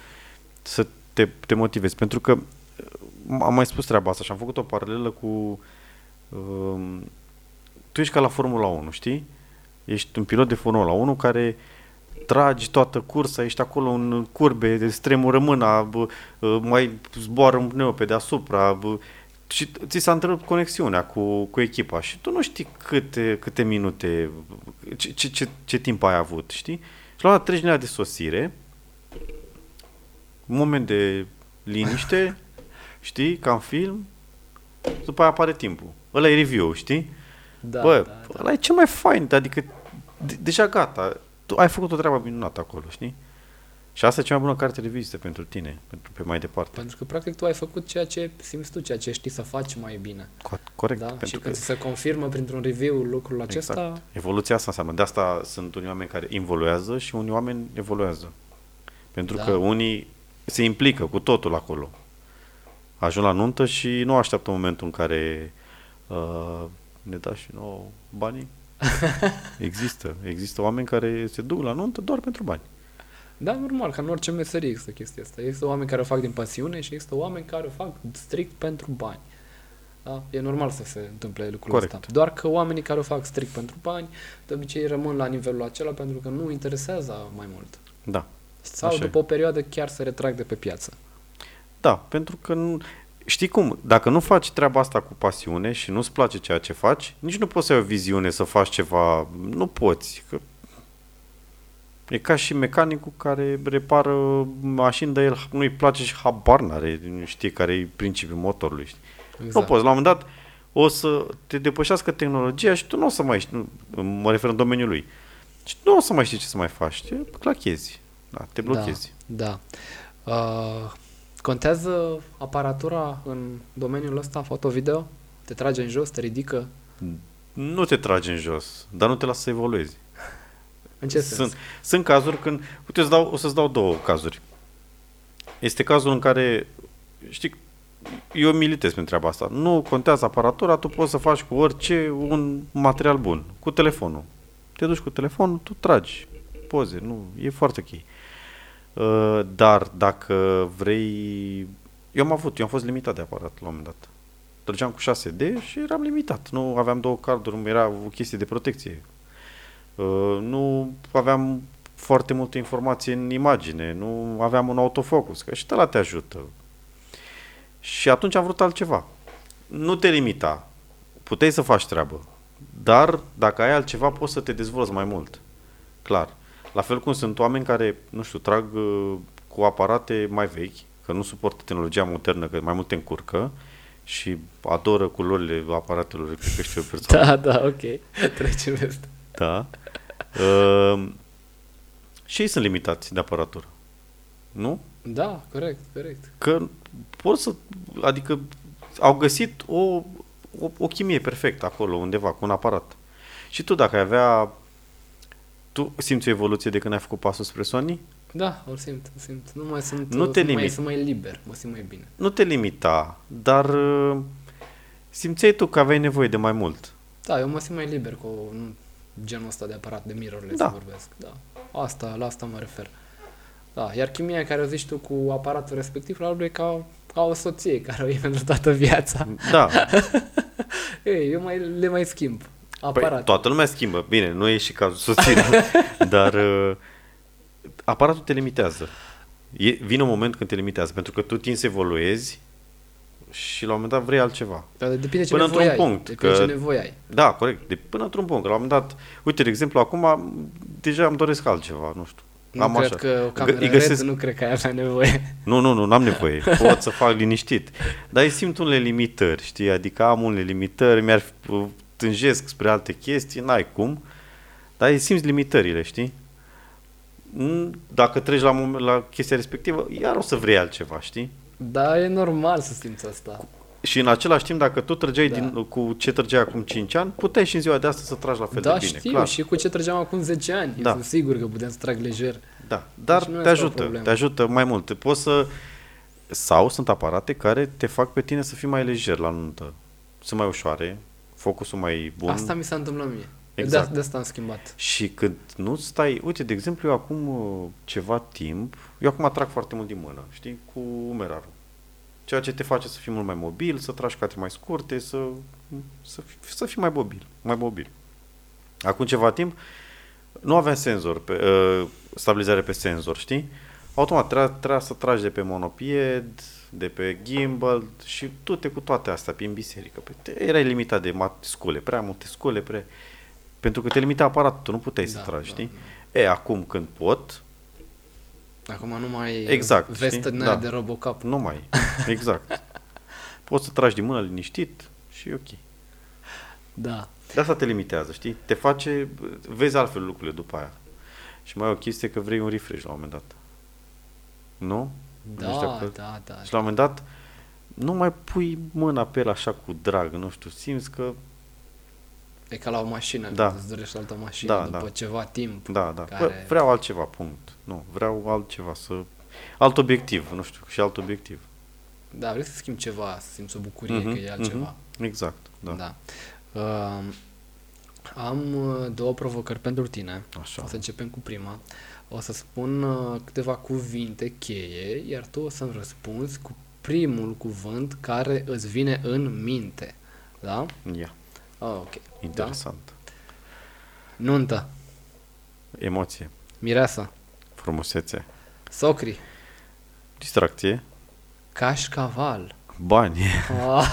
să te, te motivezi. Pentru că uh, am mai spus treaba asta și am făcut o paralelă cu um, tu ești ca la Formula 1, știi? Ești un pilot de Formula 1 care tragi toată cursa, ești acolo în curbe, de stremură mâna, bă, mai zboară un pneu pe deasupra, bă, și ți s-a întrerupt conexiunea cu, cu echipa și tu nu știi câte, câte minute, ce, ce, ce, ce timp ai avut, știi? Și la treci de sosire, un moment de liniște, știi, ca în film, după aia apare timpul. Ăla e review, știi? Da, Bă, da, da. ăla e cel mai fain, adică de, deja gata, tu ai făcut o treabă minunată acolo, știi? Și asta e cea mai bună carte de vizită pentru tine, pentru pe mai departe. Pentru că, practic, tu ai făcut ceea ce simți tu, ceea ce știi să faci mai bine. Corect. Da? Pentru și când că... se confirmă printr-un review lucrul exact. acesta... Evoluția asta înseamnă. De asta sunt unii oameni care involuează și unii oameni evoluează. Pentru da. că unii se implică cu totul acolo. Ajung la nuntă și nu așteaptă momentul în care uh, ne da și nouă banii. există. Există oameni care se duc la nuntă doar pentru bani. Da, normal, ca în orice meserie există chestia asta. Există oameni care o fac din pasiune și există oameni care o fac strict pentru bani. Da? E normal să se întâmple lucrul Corect. ăsta. Doar că oamenii care o fac strict pentru bani, de obicei rămân la nivelul acela pentru că nu interesează mai mult. Da. Sau Așa după o perioadă chiar se retrag de pe piață. Da, pentru că nu, știi cum, dacă nu faci treaba asta cu pasiune și nu-ți place ceea ce faci, nici nu poți să ai o viziune să faci ceva, nu poți, că E ca și mecanicul care repară mașini, dar el nu-i place și habar n-are, nu știe care e principiul motorului. Știi? Exact. Nu poți, la un moment dat o să te depășească tehnologia și tu nu o să mai știi, nu, mă refer în domeniul lui, și nu o să mai știi ce să mai faci, te clachezi, da, te blochezi. Da, da. Uh, contează aparatura în domeniul ăsta, foto-video? Te trage în jos, te ridică? Nu te trage în jos, dar nu te lasă să evoluezi. În ce sunt, sens? Sunt cazuri când... Uite, îți dau, o să-ți dau două cazuri. Este cazul în care, știi, eu militez pentru treaba asta. Nu contează aparatura, tu poți să faci cu orice un material bun. Cu telefonul. Te duci cu telefonul, tu tragi poze. Nu, e foarte ok. Uh, dar dacă vrei... Eu am avut, eu am fost limitat de aparat la un moment dat. Trăgeam cu 6D și eram limitat. Nu aveam două carduri, era o chestie de protecție Uh, nu aveam foarte multe informații în imagine, nu aveam un autofocus, că și ăla te ajută. Și atunci am vrut altceva. Nu te limita. Puteai să faci treabă. Dar dacă ai altceva, poți să te dezvolți mai mult. Clar. La fel cum sunt oameni care, nu știu, trag uh, cu aparate mai vechi, că nu suportă tehnologia modernă, că mai mult te încurcă și adoră culorile aparatelor, cred că știu o persoană. Da, da, ok. Trecem peste. Da. Uh, și ei sunt limitați de aparatură. Nu? Da, corect, corect. Că pot să, adică au găsit o, o, o chimie perfectă acolo, undeva, cu un aparat. Și tu dacă ai avea, tu simți o evoluție de când ai făcut pasul spre Sony? Da, o simt, o simt. Nu mai sunt, nu te mai, sunt mai liber, mă simt mai bine. Nu te limita, dar uh, simțeai tu că aveai nevoie de mai mult. Da, eu mă simt mai liber cu genul ăsta de aparat, de mirrorless da. vorbesc. Da. Asta, la asta mă refer. Da, iar chimia care o zici tu cu aparatul respectiv, la e ca, ca o soție care o e pentru toată viața. Da. Ei, eu mai, le mai schimb. Aparat. Păi, toată lumea schimbă. Bine, nu e și cazul soției, dar uh, aparatul te limitează. E, vine un moment când te limitează, pentru că tu tin să evoluezi și la un moment dat vrei altceva. Dar depinde ce până într-un ai. punct. Depinde că, ce nevoie ai. Da, corect. De, până într-un punct. La un moment dat, uite, de exemplu, acum deja îmi doresc altceva, nu știu. Nu Am cred așa. că o cameră G- găsesc... nu cred că ai avea nevoie. Nu, nu, nu, n-am nevoie. Pot să fac liniștit. Dar îi simt unele limitări, știi? Adică am unele limitări, mi-ar tânjesc spre alte chestii, n-ai cum. Dar îi simți limitările, știi? Dacă treci la, la chestia respectivă, iar o să vrei altceva, știi? Da, e normal să simți asta. Și în același timp, dacă tu trăgeai da. din, cu ce trăgeai acum 5 ani, puteai și în ziua de astăzi să tragi la fel da, de bine. Da, știu, clar. și cu ce trăgeam acum 10 ani. Da. Eu sunt sigur că putem să trag lejer. Da, dar deci te ajută, te ajută mai mult. Poți să... Sau sunt aparate care te fac pe tine să fii mai lejer la nuntă. Sunt mai ușoare, focusul mai bun. Asta mi s-a întâmplat mie. Exact. De, de asta am schimbat. Și când nu stai, uite, de exemplu, eu acum uh, ceva timp, eu acum atrag foarte mult din mână, știi, cu umerarul. Ceea ce te face să fii mult mai mobil, să tragi cate mai scurte, să, să, să fii mai mobil, mai mobil. Acum ceva timp Nu aveam senzor, pe, uh, stabilizare pe senzor, știi? Automat trebuia, trebuia să tragi de pe monopied, de pe gimbal și tu te cu toate astea prin biserică. Păi erai limitat de scule, prea multe scule, prea... Pentru că te limita aparatul, tu nu puteai da, să tragi, da, știi? Da. E, acum când pot... Acum nu mai exact, vestă da. de Robocop. Nu mai, exact. Poți să tragi din mână liniștit și e ok. Da. De asta te limitează, știi? Te face, vezi altfel lucrurile după aia. Și mai e o chestie că vrei un refresh la un moment dat. Nu? Da, nu da, da, da. Și la un moment dat nu mai pui mâna pe el așa cu drag, nu știu, simți că E ca la o mașină, da. îți dorești altă mașină da, după da. ceva timp. Da, da. Care... Bă, vreau altceva, punct. Nu, vreau altceva, să... Alt obiectiv, nu știu, și alt obiectiv. Da, vrei să schimbi ceva, să simți o bucurie mm-hmm, că e altceva. Mm-hmm, exact, da. da. Uh, am uh, două provocări pentru tine. Așa. O să începem cu prima. O să spun uh, câteva cuvinte cheie, iar tu o să-mi răspunzi cu primul cuvânt care îți vine în minte. Da? Ia. Yeah. Oh, ok. Interesant. Da? Nuntă. Emoție. Mireasa. Frumusețe. Socri. Distracție. Cașcaval. Bani.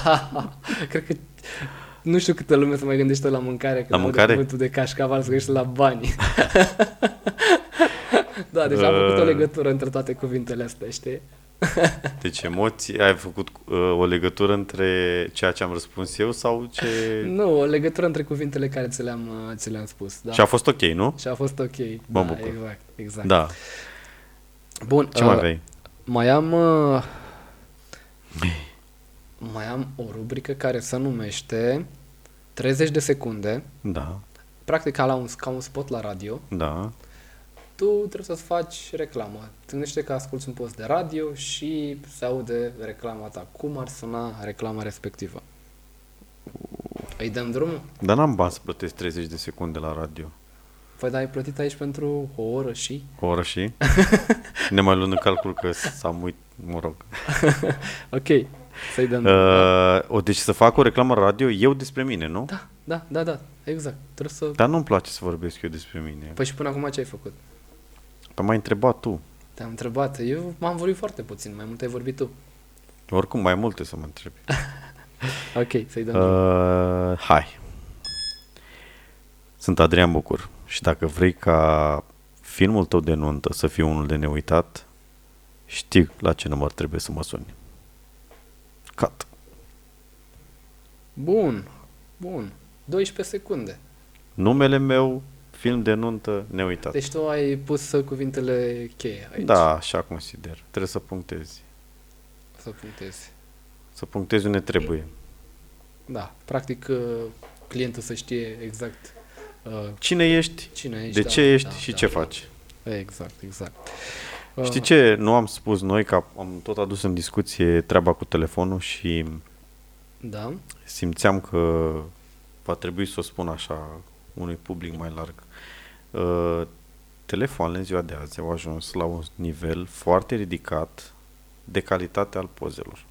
Cred că nu știu câtă lume se mai gândește la mâncare. La mâncare? Cuvântul de cașcaval se gândește la bani. da, deci uh... am făcut o uh. legătură între toate cuvintele astea, știi? Deci emoții, ai făcut uh, o legătură între ceea ce am răspuns eu sau ce... Nu, o legătură între cuvintele care ți le-am, uh, ți le-am spus. Da. Și a fost ok, nu? Și a fost ok, mă da, bucur. exact, exact. Da. Bun. Ce uh, mai aveai? Mai am... Uh, mai am o rubrică care se numește 30 de secunde. Da. Practic ca, la un, ca un spot la radio. Da. Tu trebuie să-ți faci reclamă. Gândește că asculti un post de radio și se aude reclama ta. Cum ar suna reclama respectivă? Îi dăm drumul? Dar n-am bani să plătesc 30 de secunde la radio. Păi da, ai plătit aici pentru o oră și? O oră și? ne mai luăm în calcul că s-am uit, mă rog. ok, să-i dăm. Uh, o, deci să fac o reclamă radio eu despre mine, nu? Da, da, da, da, exact. Trebuie să... Dar nu-mi place să vorbesc eu despre mine. Păi și până acum ce ai făcut? Păi m-ai întrebat tu. Te-am întrebat. Eu m-am vorbit foarte puțin, mai mult ai vorbit tu. Oricum, mai multe să mă întrebi. ok, să-i dăm. Uh, hai. Sunt Adrian Bucur și dacă vrei ca filmul tău de nuntă să fie unul de neuitat, știi la ce număr trebuie să mă suni. Cut. Bun, bun. 12 secunde. Numele meu, film de nuntă neuitat. Deci tu ai pus cuvintele cheie aici. Da, așa consider. Trebuie să punctezi. Să punctezi. Să punctezi unde trebuie. Da, practic uh, clientul să știe exact uh, cine ești, cine ești de da, ce ești da, și da, ce da. faci. Exact, exact. Uh, Știi ce nu am spus noi, că am tot adus în discuție treaba cu telefonul și da. simțeam că va trebui să o spun așa unui public mai larg. Uh, telefoanele în ziua de azi au ajuns la un nivel foarte ridicat de calitate al pozelor.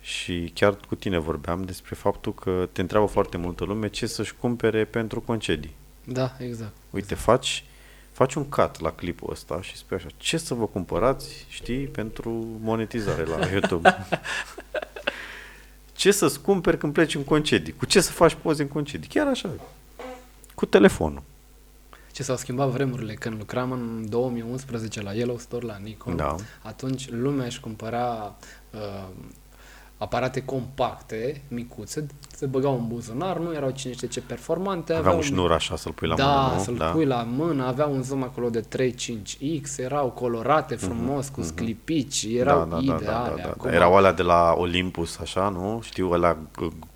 Și chiar cu tine vorbeam despre faptul că te întreabă foarte multă lume ce să-și cumpere pentru concedii. Da, exact. Uite, faci, faci un cut la clipul ăsta și spui așa, ce să vă cumpărați, știi, pentru monetizare la YouTube. ce să-ți cumperi când pleci în concedii? Cu ce să faci poze în concedii? Chiar așa. Cu telefonul. Ce s-au schimbat vremurile. Când lucram în 2011 la Yellow Store, la Nikon, da. atunci lumea își cumpăra uh, aparate compacte, micuțe, se băgau în buzunar, nu erau cine știe ce performante. Aveau un șnur așa să-l pui la da, mână, nu? să-l da, pui la mână, aveau un zoom acolo de 3-5X, erau colorate mhm, frumos, uh-huh, cu sclipici, erau da, da, ideale. Da, da, da, da. Erau alea de la Olympus, așa, nu? Știu, alea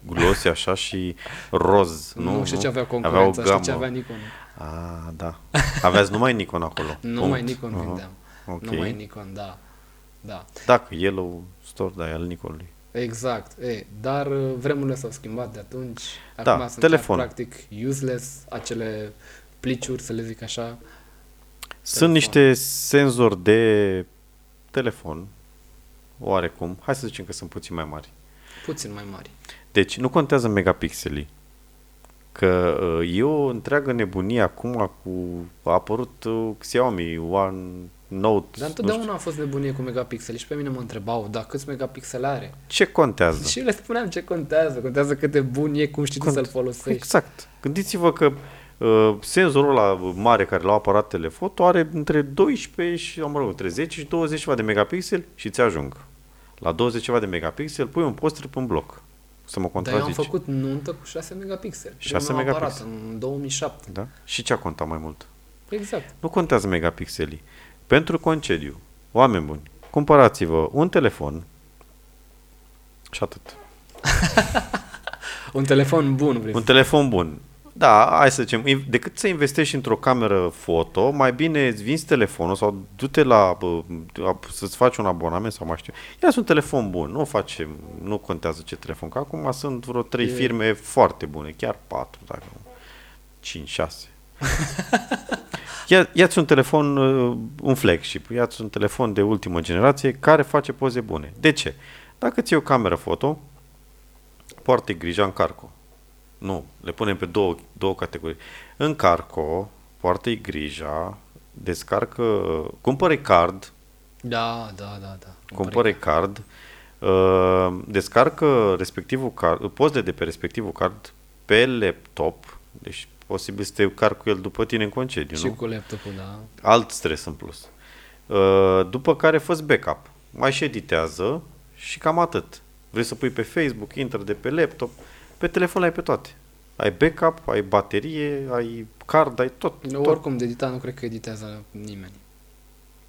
glossy așa și roz, nu? Nu știu ce avea concurența, știu ce avea Nikon. Ah, da. Aveați numai Nikon acolo. numai Nikon uh-huh. vindeam. Okay. Numai Nikon, da. Da. Dacă Yellow Store, da, e al Nikonului. Exact. E, dar uh, vremurile s-au schimbat de atunci. Da, Acum sunt telefon. practic useless acele pliciuri, să le zic așa. Sunt telefon. niște senzori de telefon, oarecum. Hai să zicem că sunt puțin mai mari. Puțin mai mari. Deci, nu contează megapixelii. Că uh, e o întreagă nebunie acum cu... A apărut uh, Xiaomi One Note. Dar întotdeauna a fost nebunie cu megapixeli și pe mine mă întrebau, da, câți megapixeli are? Ce contează? Și le spuneam ce contează. Contează cât de bun e, cum știi Cont- să-l folosești. Exact. Gândiți-vă că uh, senzorul ăla mare care l-au aparat telefoto are între 12 și, mă rog, între 10 și 20 ceva de megapixeli și ți ajung. La 20 ceva de megapixeli pui un poster pe un bloc. Să mă contrazici. Dar eu am făcut nuntă cu 6 megapixeli. 6 megapixeli. în 2007. Da? Și ce a contat mai mult? Exact. Nu contează megapixelii. Pentru concediu, oameni buni, cumpărați-vă un telefon și atât. un telefon bun, vrei Un telefon bun. Da, hai să zicem, decât să investești într-o cameră foto, mai bine îți vinzi telefonul sau du-te la, să-ți faci un abonament sau mai știu. Ia un telefon bun, nu face, nu contează ce telefon, că acum sunt vreo trei e... firme foarte bune, chiar patru, dacă nu, cinci, șase. Ia, ia-ți un telefon, uh, un flagship, ia-ți un telefon de ultimă generație care face poze bune. De ce? Dacă ți o cameră foto, poartă grijă în carco. Nu, le punem pe două, două categorii. În carco, poartă grija, descarcă, cumpără card. Da, da, da, da. Cumpără card, uh, descarcă respectivul card, poze de pe respectivul card pe laptop, deci posibil să te car cu el după tine în concediu, și nu? Și cu laptopul, da. Alt stres în plus. Uh, după care fă backup. Mai și editează și cam atât. Vrei să pui pe Facebook, intră de pe laptop, pe telefon ai pe toate. Ai backup, ai baterie, ai card, ai tot. No, tot. Oricum, de editat nu cred că editează nimeni.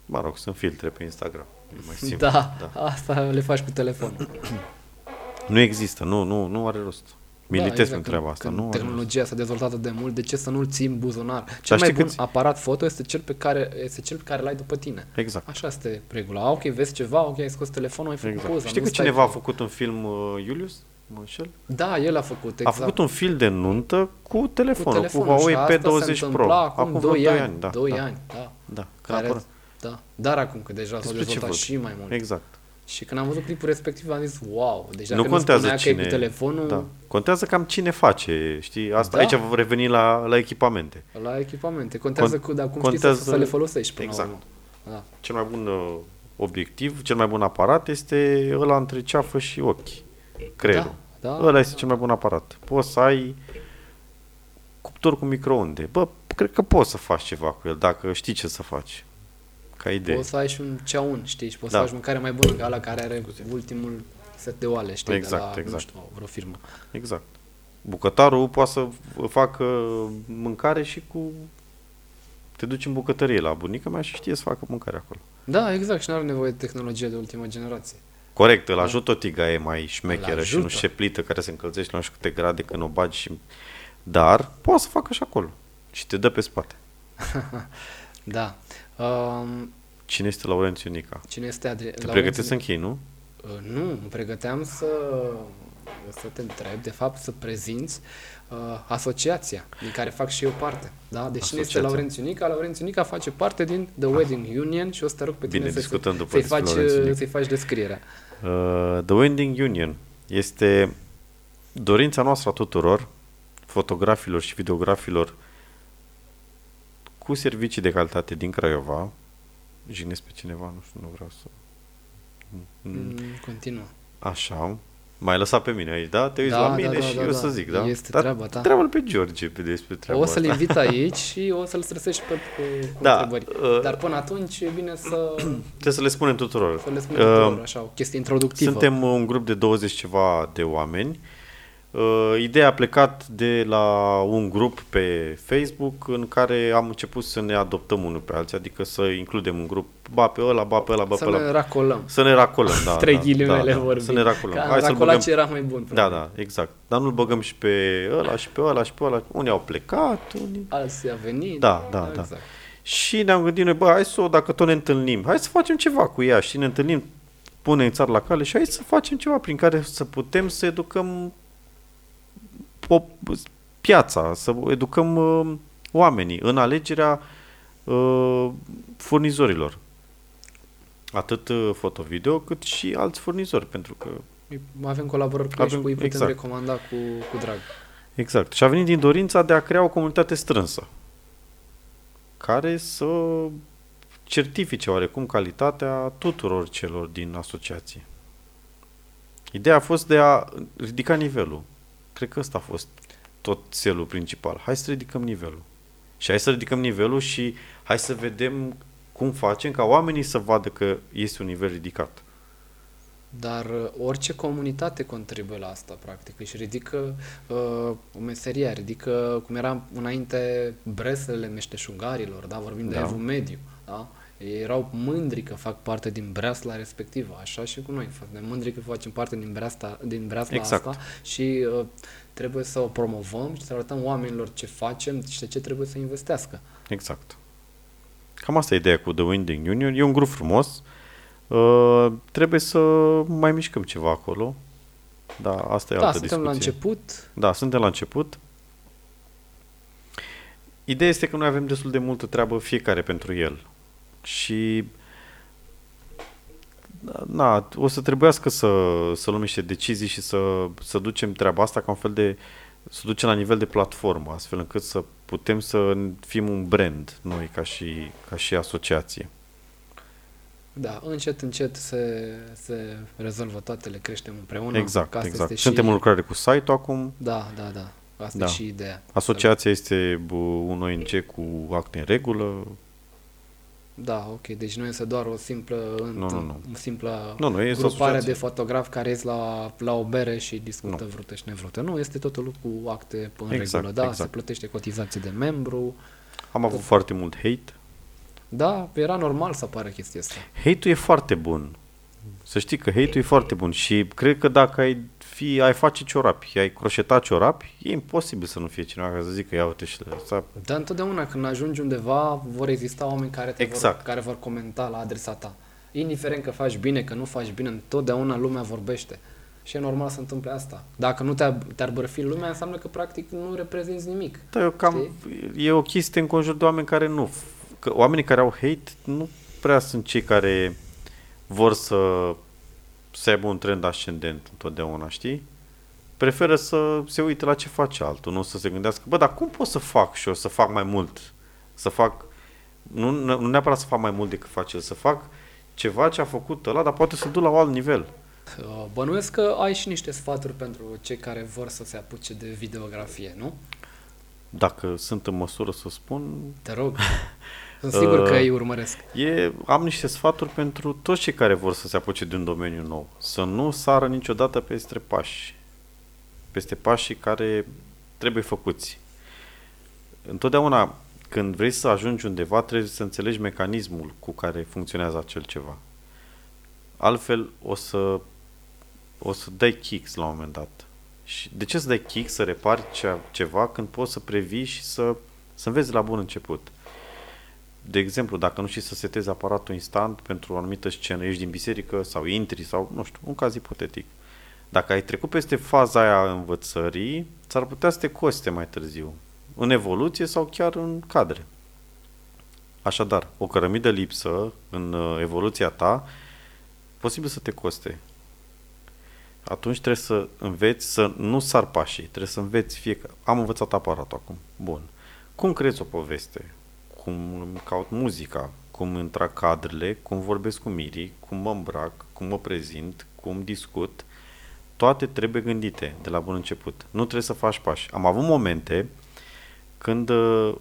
Mă rog, sunt filtre pe Instagram. mai simplu. Da, da, asta le faci cu telefonul. nu există, nu, nu, nu are rost. Militez da, exact, treaba asta. Când nu tehnologia s-a dezvoltat de mult, de ce să nu-l ții în buzunar? Cel mai bun câți... aparat foto este cel pe care este cel pe care l-ai după tine. Exact. Așa este regula. Ok, vezi ceva, ok, ai scos telefonul, ai făcut exact. poza. Știi că cineva a făcut un film, uh, Julius? Mă înșel? Da, el a făcut, exact. A făcut un film de nuntă cu telefonul, cu, telefonul, cu Huawei P20 Pro. Acum 2 ani, ani, da. 2 da. ani, da. Da, care, da. Dar acum, că deja s-au dezvoltat și mai mult. Exact. Și când am văzut clipul respectiv am zis, wow, deci dacă nu, contează nu cine, că e cu telefonul... Da. Contează cam cine face, știi? Asta da. aici vom reveni la, la echipamente. La echipamente. Contează Con- cu, dar cum contează, știi să, să le folosești până exact. la Da. Cel mai bun uh, obiectiv, cel mai bun aparat este ăla între ceafă și ochi. Creierul. Da, da, ăla este cel mai bun aparat. Poți să ai cuptor cu microunde. Bă, cred că poți să faci ceva cu el, dacă știi ce să faci ca idee. Poți să ai și un ceaun, știi, și poți da. să faci mâncare mai bună ca ala care are ultimul set de oale, știi, exact, de la, exact. nu știu, vreo firmă. Exact. Bucătarul poate să facă mâncare și cu... Te duci în bucătărie la bunica mea și știe să facă mâncare acolo. Da, exact, și nu are nevoie de tehnologie de ultimă generație. Corect, îl da. ajută o tigaie mai șmecheră și nu șeplită care se încălzește la nu știu câte grade când o bagi și... Dar poate să facă și acolo și te dă pe spate. da. Um, cine este Laurențiu Nica? Cine este Adri- Te pregătești să închei, nu? Uh, nu, îmi pregăteam să, să te întreb, de fapt să prezinți uh, asociația din care fac și eu parte. Da? Deci cine este Laurențiu Nica? Laurențiu Nica face parte din The Wedding ah. Union și o să te rog pe tine Bine, să, după să-i, faci, să-i faci descrierea. Uh, The Wedding Union este dorința noastră a tuturor, fotografilor și videografilor cu servicii de calitate din Craiova. Jignesc pe cineva, nu știu, nu vreau să... Mm, continuă. Așa. M-ai lăsat pe mine aici, da? Te uiți da, la mine da, da, și da, eu da. să zic, da? Este Dar treaba ta. Treaba pe George pe despre treaba O să-l invit aici și o să-l stresești pe, cu, cu da, întrebări. Uh, Dar până atunci e bine să... Trebuie să le spunem tuturor. Să le spunem tuturor, uh, așa, o chestie introductivă. Suntem un grup de 20 ceva de oameni Uh, ideea a plecat de la un grup pe Facebook în care am început să ne adoptăm unul pe alții, adică să includem un grup, ba pe ăla, ba pe ăla, ba să pe ăla. Să ne racolăm. Să ne racolăm, da. Trei da, ghilimele da, da, Să ne racolăm. Hai să băgăm... ce era mai bun. Da, da, exact. Dar nu-l băgăm și pe ăla, și pe ăla, și pe ăla. Unii au plecat, unii... Alții au venit. Da, da, da. Exact. da. Și ne-am gândit noi, bă, hai să o, dacă tot ne întâlnim, hai să facem ceva cu ea și ne întâlnim, pune în țară la cale și hai să facem ceva prin care să putem să educăm piața, să educăm uh, oamenii în alegerea uh, furnizorilor. Atât uh, foto-video, cât și alți furnizori, pentru că avem colaborări cu ei și cu ei putem exact. recomanda cu, cu drag. Exact. Și a venit din dorința de a crea o comunitate strânsă care să certifice oarecum calitatea tuturor celor din asociație. Ideea a fost de a ridica nivelul. Cred că ăsta a fost tot țelul principal. Hai să ridicăm nivelul. Și hai să ridicăm nivelul și hai să vedem cum facem ca oamenii să vadă că este un nivel ridicat. Dar uh, orice comunitate contribuie la asta, practic. Își ridică uh, o meserie, ridică, cum era înainte, breslele meșteșugarilor, da? vorbim da. de evul mediu. Da? Ei erau mândri că fac parte din breasla respectivă, așa și cu noi. Ne mândri că facem parte din breasla, din breasla exact. asta și uh, trebuie să o promovăm și să arătăm oamenilor ce facem și de ce trebuie să investească. Exact. Cam asta e ideea cu The Winding Union. E un grup frumos. Uh, trebuie să mai mișcăm ceva acolo. Da, asta e da, altă suntem discuție. la început. Da, suntem la început. Ideea este că noi avem destul de multă treabă fiecare pentru el. Și na, o să trebuiască să, să luăm niște decizii și să, să ducem treaba asta ca un fel de să ducem la nivel de platformă, astfel încât să putem să fim un brand noi ca și, ca și asociație. Da, încet, încet se, se rezolvă toate, le creștem împreună. Exact, exact. Este Suntem și... în lucrare cu site-ul acum. Da, da, da. Asta da. e și ideea. Asociația este un ONG cu acte în regulă, da, ok. Deci nu este doar o simplă, nu, nu, nu. O simplă nu, nu, grupare de fotografi care ies la, la o bere și discută nu. vrute și nevrute. Nu, este totul cu acte în exact, regulă. Da, exact. se plătește cotizație de membru. Am tot. avut foarte mult hate. Da, era normal să apară chestia asta. Hate-ul e foarte bun. Să știi că hate-ul e foarte bun și cred că dacă ai fi, ai face ciorapi, ai croșeta ciorapi, e imposibil să nu fie cineva care să zică ia uite și asta. Dar întotdeauna când ajungi undeva vor exista oameni care, te exact. vor, care vor comenta la adresa ta. Indiferent că faci bine, că nu faci bine, întotdeauna lumea vorbește. Și e normal să întâmple asta. Dacă nu te-ar, te bărfi lumea, înseamnă că practic nu reprezinți nimic. Da, eu cam, e o chestie în conjur de oameni care nu. Că oamenii care au hate nu prea sunt cei care vor să să aibă un trend ascendent întotdeauna, știi? Preferă să se uite la ce face altul, nu să se gândească, bă, dar cum pot să fac și eu să fac mai mult? Să fac, nu, nu neapărat să fac mai mult decât face el, să fac ceva ce a făcut ăla, dar poate să duc la un alt nivel. Uh, bănuiesc că ai și niște sfaturi pentru cei care vor să se apuce de videografie, nu? Dacă sunt în măsură să spun... Te rog. Sunt sigur că îi urmăresc. E, am niște sfaturi pentru toți cei care vor să se apuce de un domeniu nou. Să nu sară niciodată peste pași. Peste pașii care trebuie făcuți. Întotdeauna când vrei să ajungi undeva, trebuie să înțelegi mecanismul cu care funcționează acel ceva. Altfel, o să, o să dai kicks la un moment dat. Și de ce să dai kick, să repari ceva, când poți să previi și să, să înveți la bun început? De exemplu, dacă nu știi să setezi aparatul instant pentru o anumită scenă, ești din biserică sau intri sau, nu știu, un caz ipotetic. Dacă ai trecut peste faza aia învățării, ți-ar putea să te coste mai târziu, în evoluție sau chiar în cadre. Așadar, o cărămidă lipsă în uh, evoluția ta, posibil să te coste. Atunci trebuie să înveți să nu sar pașii, trebuie să înveți fiecare. Am învățat aparatul acum. Bun. Cum creți o poveste? Cum caut muzica, cum intra cadrele, cum vorbesc cu Miri, cum mă îmbrac, cum mă prezint, cum discut, toate trebuie gândite de la bun început. Nu trebuie să faci pași. Am avut momente când uh,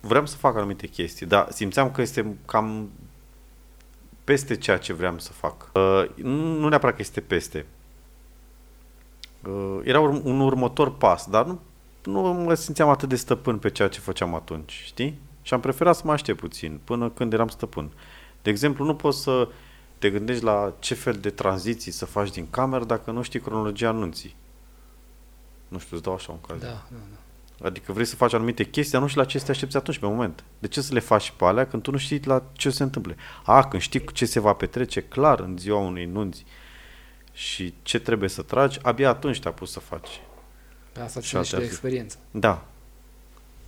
vreau să fac anumite chestii, dar simțeam că este cam peste ceea ce vreau să fac. Uh, nu neapărat că este peste. Uh, era un următor pas, dar nu, nu mă simțeam atât de stăpân pe ceea ce făceam atunci, știi? Și am preferat să mă aștept puțin, până când eram stăpân. De exemplu, nu poți să te gândești la ce fel de tranziții să faci din cameră dacă nu știi cronologia anunții. Nu știu, îți dau așa un caz. Da, da, da. Adică vrei să faci anumite chestii, dar nu știi la ce să te aștepți atunci, pe moment. De ce să le faci pe alea când tu nu știi la ce se întâmple? A, când știi ce se va petrece clar în ziua unei nunți și ce trebuie să tragi, abia atunci te-a pus să faci. Pe asta ține și de experiență. Da,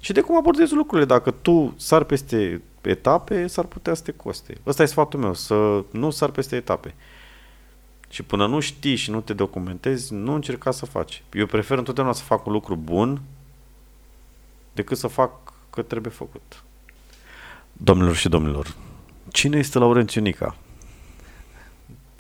și de cum abordezi lucrurile. Dacă tu sar peste etape, s-ar putea să te coste. Ăsta e sfatul meu, să nu sar peste etape. Și până nu știi și nu te documentezi, nu încerca să faci. Eu prefer întotdeauna să fac un lucru bun decât să fac că trebuie făcut. Domnilor și domnilor, cine este Laurențiu Nica?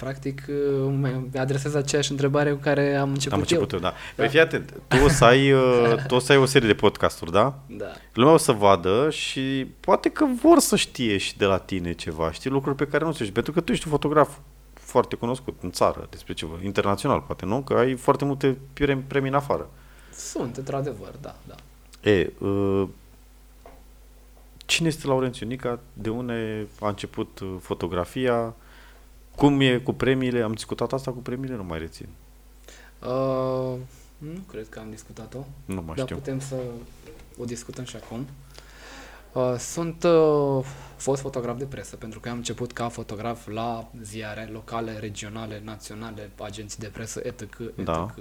Practic, uh, mi adresez aceeași întrebare cu care am început, am început eu. eu. Da. Păi da. fii atent, tu o, să ai, uh, tu o să ai o serie de podcasturi, da? Da. Lumea o să vadă și poate că vor să știe și de la tine ceva, știi, lucruri pe care nu știi, pentru că tu ești un fotograf foarte cunoscut în țară, despre ceva, internațional poate, nu? Că ai foarte multe premii în afară. Sunt, într-adevăr, da, da. E, uh, cine este Laurențiu Nica? De unde a început uh, fotografia? Cum e cu premiile? Am discutat asta cu premiile? Nu mai rețin. Uh, nu cred că am discutat-o. Nu mai dar știu. putem să o discutăm și acum. Uh, sunt uh, fost fotograf de presă, pentru că am început ca fotograf la ziare locale, regionale, naționale, agenții de presă, etc. etc. Da.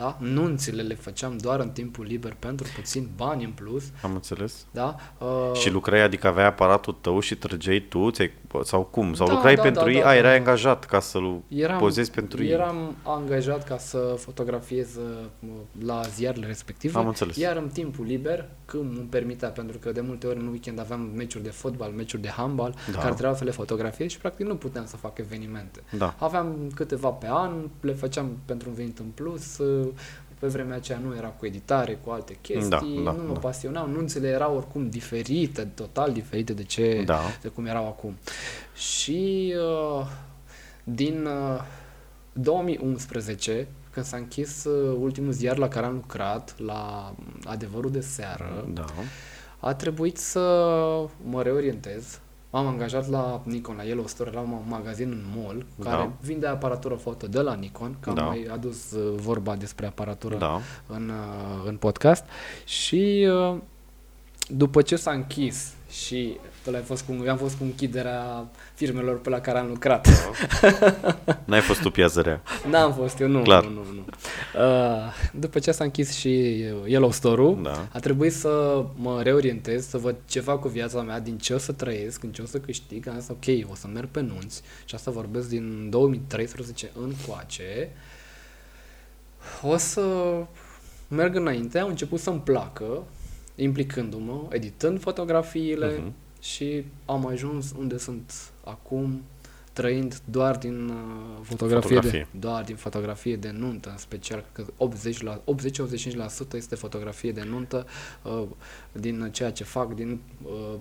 Da? Nunțile le făceam doar în timpul liber pentru puțin bani în plus. Am înțeles. Da? Uh, și lucrai, adică aveai aparatul tău și trăgeai tu, ți sau cum? Sau da, lucrai da, pentru da, ei? da, A, da, erai da. angajat ca să-l eram, pozezi pentru ei? Eram angajat ca să fotografiez uh, la ziarele respective. Am înțeles. Iar în timpul liber, când îmi permitea, pentru că de multe ori în weekend aveam meciuri de fotbal, meciuri de handbal, Da. care trebuia să le fotografiez și practic nu puteam să fac evenimente. Da. Aveam câteva pe an, le făceam pentru un venit în plus, uh, pe vremea aceea nu era cu editare, cu alte chestii, Da, da, nu mă da. pasionau, nunțile erau oricum diferite, total diferite de ce Da. de cum erau acum. Și uh, din uh, 2011, când s-a închis uh, ultimul ziar la care am lucrat, la Adevărul de seară, Da. a trebuit să mă reorientez. M-am angajat la Nikon, la Yellow Store, la un magazin în mall, Da. care vinde aparatură foto de la Nikon, că Da. am mai adus uh, vorba despre aparatură Da. în, uh, în podcast. Și uh, după ce s-a închis și tu l-ai fost cu, am fost cu închiderea firmelor pe la care am lucrat. N-ai fost tu piazărea. N-am fost eu, nu. Clar. Nu, nu, nu. Uh, după ce s-a închis și Yellow Store-ul, Da. a trebuit să mă reorientez, să văd ce fac cu viața mea, din ce o să trăiesc, în ce o să câștig. Am zis, ok, o să merg pe nunți și asta vorbesc din 2013 încoace. O să merg înainte, am început să-mi placă, implicându-mă, editând fotografiile Mhm. Și am ajuns unde sunt acum, trăind doar din uh, fotografie, Fotografie. De, doar din fotografie de nuntă, în special că 80 la 80-85% este fotografie de nuntă uh, din ceea ce fac, din uh,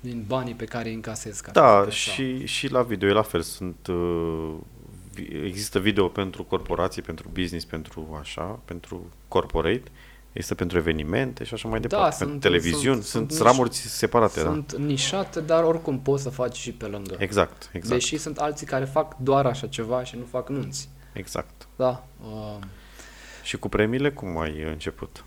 din banii pe care îi încasez. ca să Da, zic așa. și, și la video e la fel. Sunt, uh, vi- există video pentru corporații, pentru business, pentru așa, pentru corporate. Este pentru evenimente și așa mai departe. pentru sunt- televiziuni. sunt- Sunt, sunt ramuri separate, da. Sunt nișate, dar oricum poți să faci și pe lângă. Exact, exact. Deși sunt alții care fac doar așa ceva și nu fac nunți. Exact. Da. Uh, Și cu premiile cum ai început?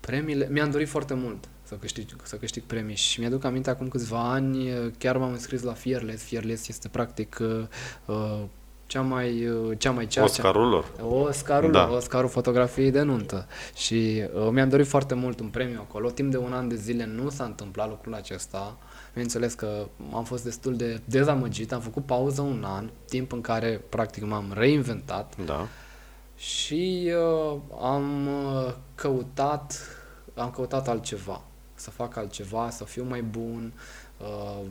Premiile, mi-am dorit foarte mult să câștig, să câștig premii și mi-aduc aminte acum câțiva ani, uh, chiar m-am înscris la Fearless. Fearless este practic uh, uh, cea mai, uh, cea mai cea, Oscarul lor. Oscarul, Da. da. Oscarul fotografiei de nuntă. Și uh, mi-am dorit foarte mult un premiu acolo. Timp de un an de zile nu s-a întâmplat lucrul acesta. Bineînțeles că am fost destul de dezamăgit, am făcut pauză un an, timp în care practic m-am reinventat Da. și uh, am uh, căutat am căutat altceva, să fac altceva, să fiu mai bun, uh,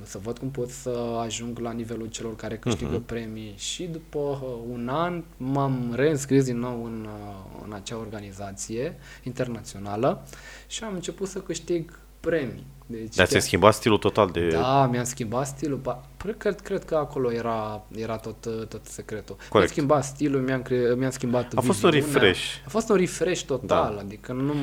să văd cum pot să ajung la nivelul celor care câștigă Mhm. premii și după uh, un an m-am reînscris din nou în, uh, în acea organizație internațională și am început să câștig premii. Deci, Dar ți-ai schimbat stilul total de... da, mi-am schimbat stilul. Ba, pre- cred, cred că acolo era, era tot, uh, tot secretul. Mi-am Corect. schimbat stilul, mi-am, cre- mi-am schimbat A fost un viziunea. refresh. A fost un refresh total, Da. adică nu,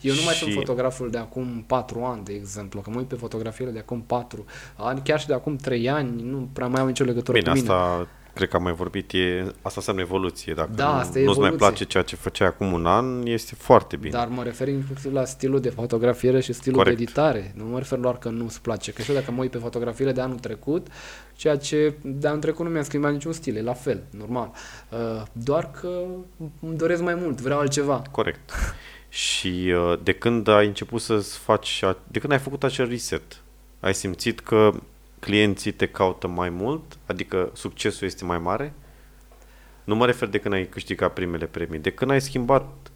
eu nu mai sunt Și- fotograful de acum 4 ani, de exemplu, că mă uit pe fotografiile de acum 4 ani, chiar și de acum 3 ani, nu prea mai am nicio legătură Bine, cu mine. asta cred că am mai vorbit, e, asta înseamnă evoluție. Dacă Da, nu, asta e nu-ți mai evoluție. place ceea ce făceai acum un an, este foarte bine. Dar mă refer inclusiv la stilul de fotografiere și stilul Corect. de editare. Nu mă refer doar că nu-ți place. Că și eu dacă mă uit pe fotografiile de anul trecut, ceea ce de anul trecut nu mi-am schimbat niciun stil, e la fel, normal. Uh, doar că îmi doresc mai mult, vreau altceva. Corect. Și uh, de când ai început să faci, a- de când ai făcut acel reset, ai simțit că clienții te caută mai mult, adică succesul este mai mare. Nu mă refer de când ai câștigat primele premii, de când ai schimbat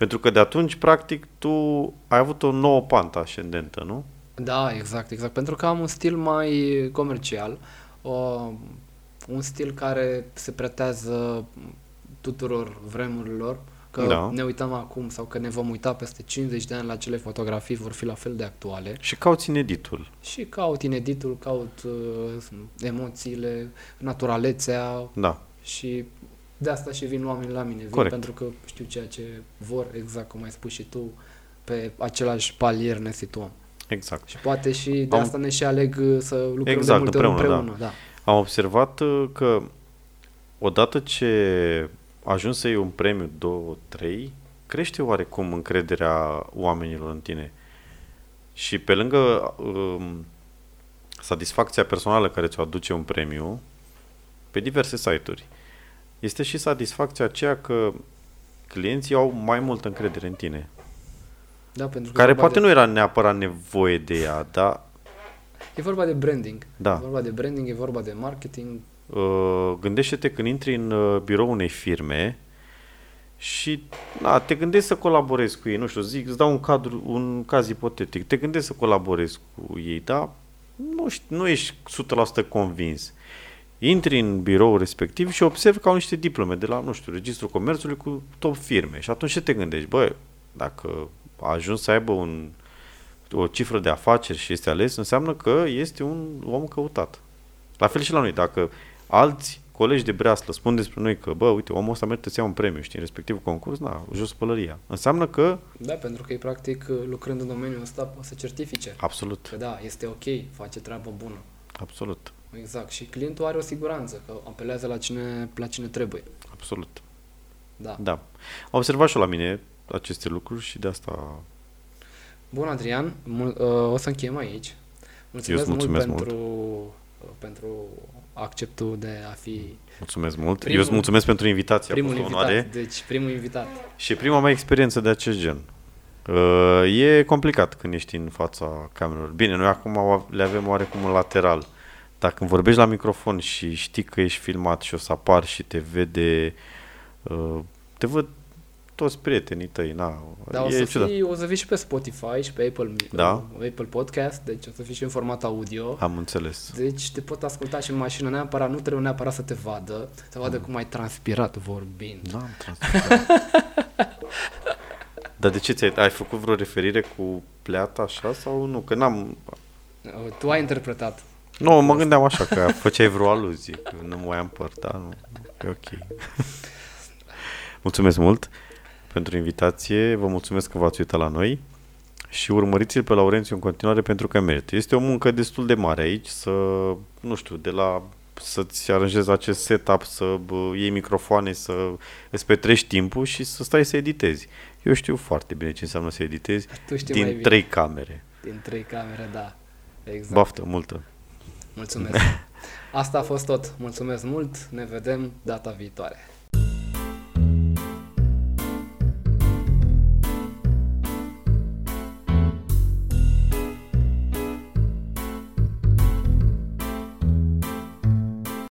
pentru că de atunci, practic, tu ai avut o nouă pantă ascendentă, nu? Da, exact, exact. Pentru că am un stil mai comercial, o, un stil care se pretează tuturor vremurilor, că da. ne uităm acum sau că ne vom uita peste 50 de ani la cele fotografii vor fi la fel de actuale. Și cauți ineditul. Și caut ineditul, caut uh, emoțiile, naturalețea. Da. Și de asta și vin oamenii la mine. Vin Corect. pentru că știu ceea ce vor, exact cum ai spus și tu, pe același palier ne situăm. Exact. Și poate și de Am... asta ne și aleg uh, să lucrăm exact, de multe împreună. împreună da. da. Am observat uh, că odată ce ajungi să iei un premiu 2-3, crește oarecum încrederea oamenilor în tine. Și pe lângă um, satisfacția personală care ți-o aduce un premiu, pe diverse site-uri, este și satisfacția aceea că clienții au mai multă încredere în tine. Da, pentru că care poate de... nu era neapărat nevoie de ea, dar... E vorba de branding. Da. E vorba de branding, e vorba de marketing. Uh, gândește-te când intri în uh, birou unei firme și na, te gândești să colaborezi cu ei, nu știu, zic, îți dau un, cadru, un caz ipotetic, te gândești să colaborezi cu ei, dar nu, știu, nu ești 100% convins intri în birou respectiv și observi că au niște diplome de la, nu știu, Registrul Comerțului cu top firme. Și atunci ce te gândești? Bă, dacă a ajuns să aibă un, o cifră de afaceri și este ales, înseamnă că este un om căutat. La fel și la noi. Dacă alți colegi de breaslă spun despre noi că, bă, uite, omul ăsta merită să ia un premiu, știi, în respectivul concurs, na, jos pălăria. Înseamnă că... Da, pentru că e practic, lucrând în domeniul ăsta, poate să certifice. Absolut. Că da, este ok, face treabă bună. Absolut. Exact. Și clientul are o siguranță, că apelează la cine, la cine trebuie. Absolut. Da. Da. Am observat și la mine aceste lucruri și de asta... Bun, Adrian, mul- uh, o să încheiem aici. Mulțumesc, Eu mulțumesc mult, pentru, mult. Uh, pentru acceptul de a fi... Mulțumesc mult. Primul, Eu îți mulțumesc pentru invitație. Primul invitat, onoare. deci primul invitat. Și prima mea experiență de acest gen. Uh, e complicat când ești în fața camerelor. Bine, noi acum le avem oarecum în lateral. Dar când vorbești la microfon și știi că ești filmat și o să apar și te vede, uh, te văd toți prietenii tăi, na. Da, o să, fii, o să fii și pe Spotify și pe Apple, da? Apple Podcast, deci o să fii și în format audio. Am înțeles. Deci te pot asculta și în mașină neapărat, nu trebuie neapărat să te vadă, să vadă mm. cum ai transpirat vorbind. Da, am transpirat. Dar de ce ți-ai ai făcut vreo referire cu pleata așa sau nu? Că n-am... Tu ai interpretat. Nu, mă gândeam așa că făceai vreo aluzie, că nu mai am păr, da, nu, e ok. mulțumesc mult pentru invitație, vă mulțumesc că v-ați uitat la noi și urmăriți-l pe Laurențiu în continuare pentru că merită. Este o muncă destul de mare aici să, nu știu, de la să-ți aranjezi acest setup, să iei microfoane, să îți petrești timpul și să stai să editezi. Eu știu foarte bine ce înseamnă să editezi din trei camere. Din trei camere, da. Exact. Baftă multă. Mulțumesc. Asta a fost tot. Mulțumesc mult. Ne vedem data viitoare.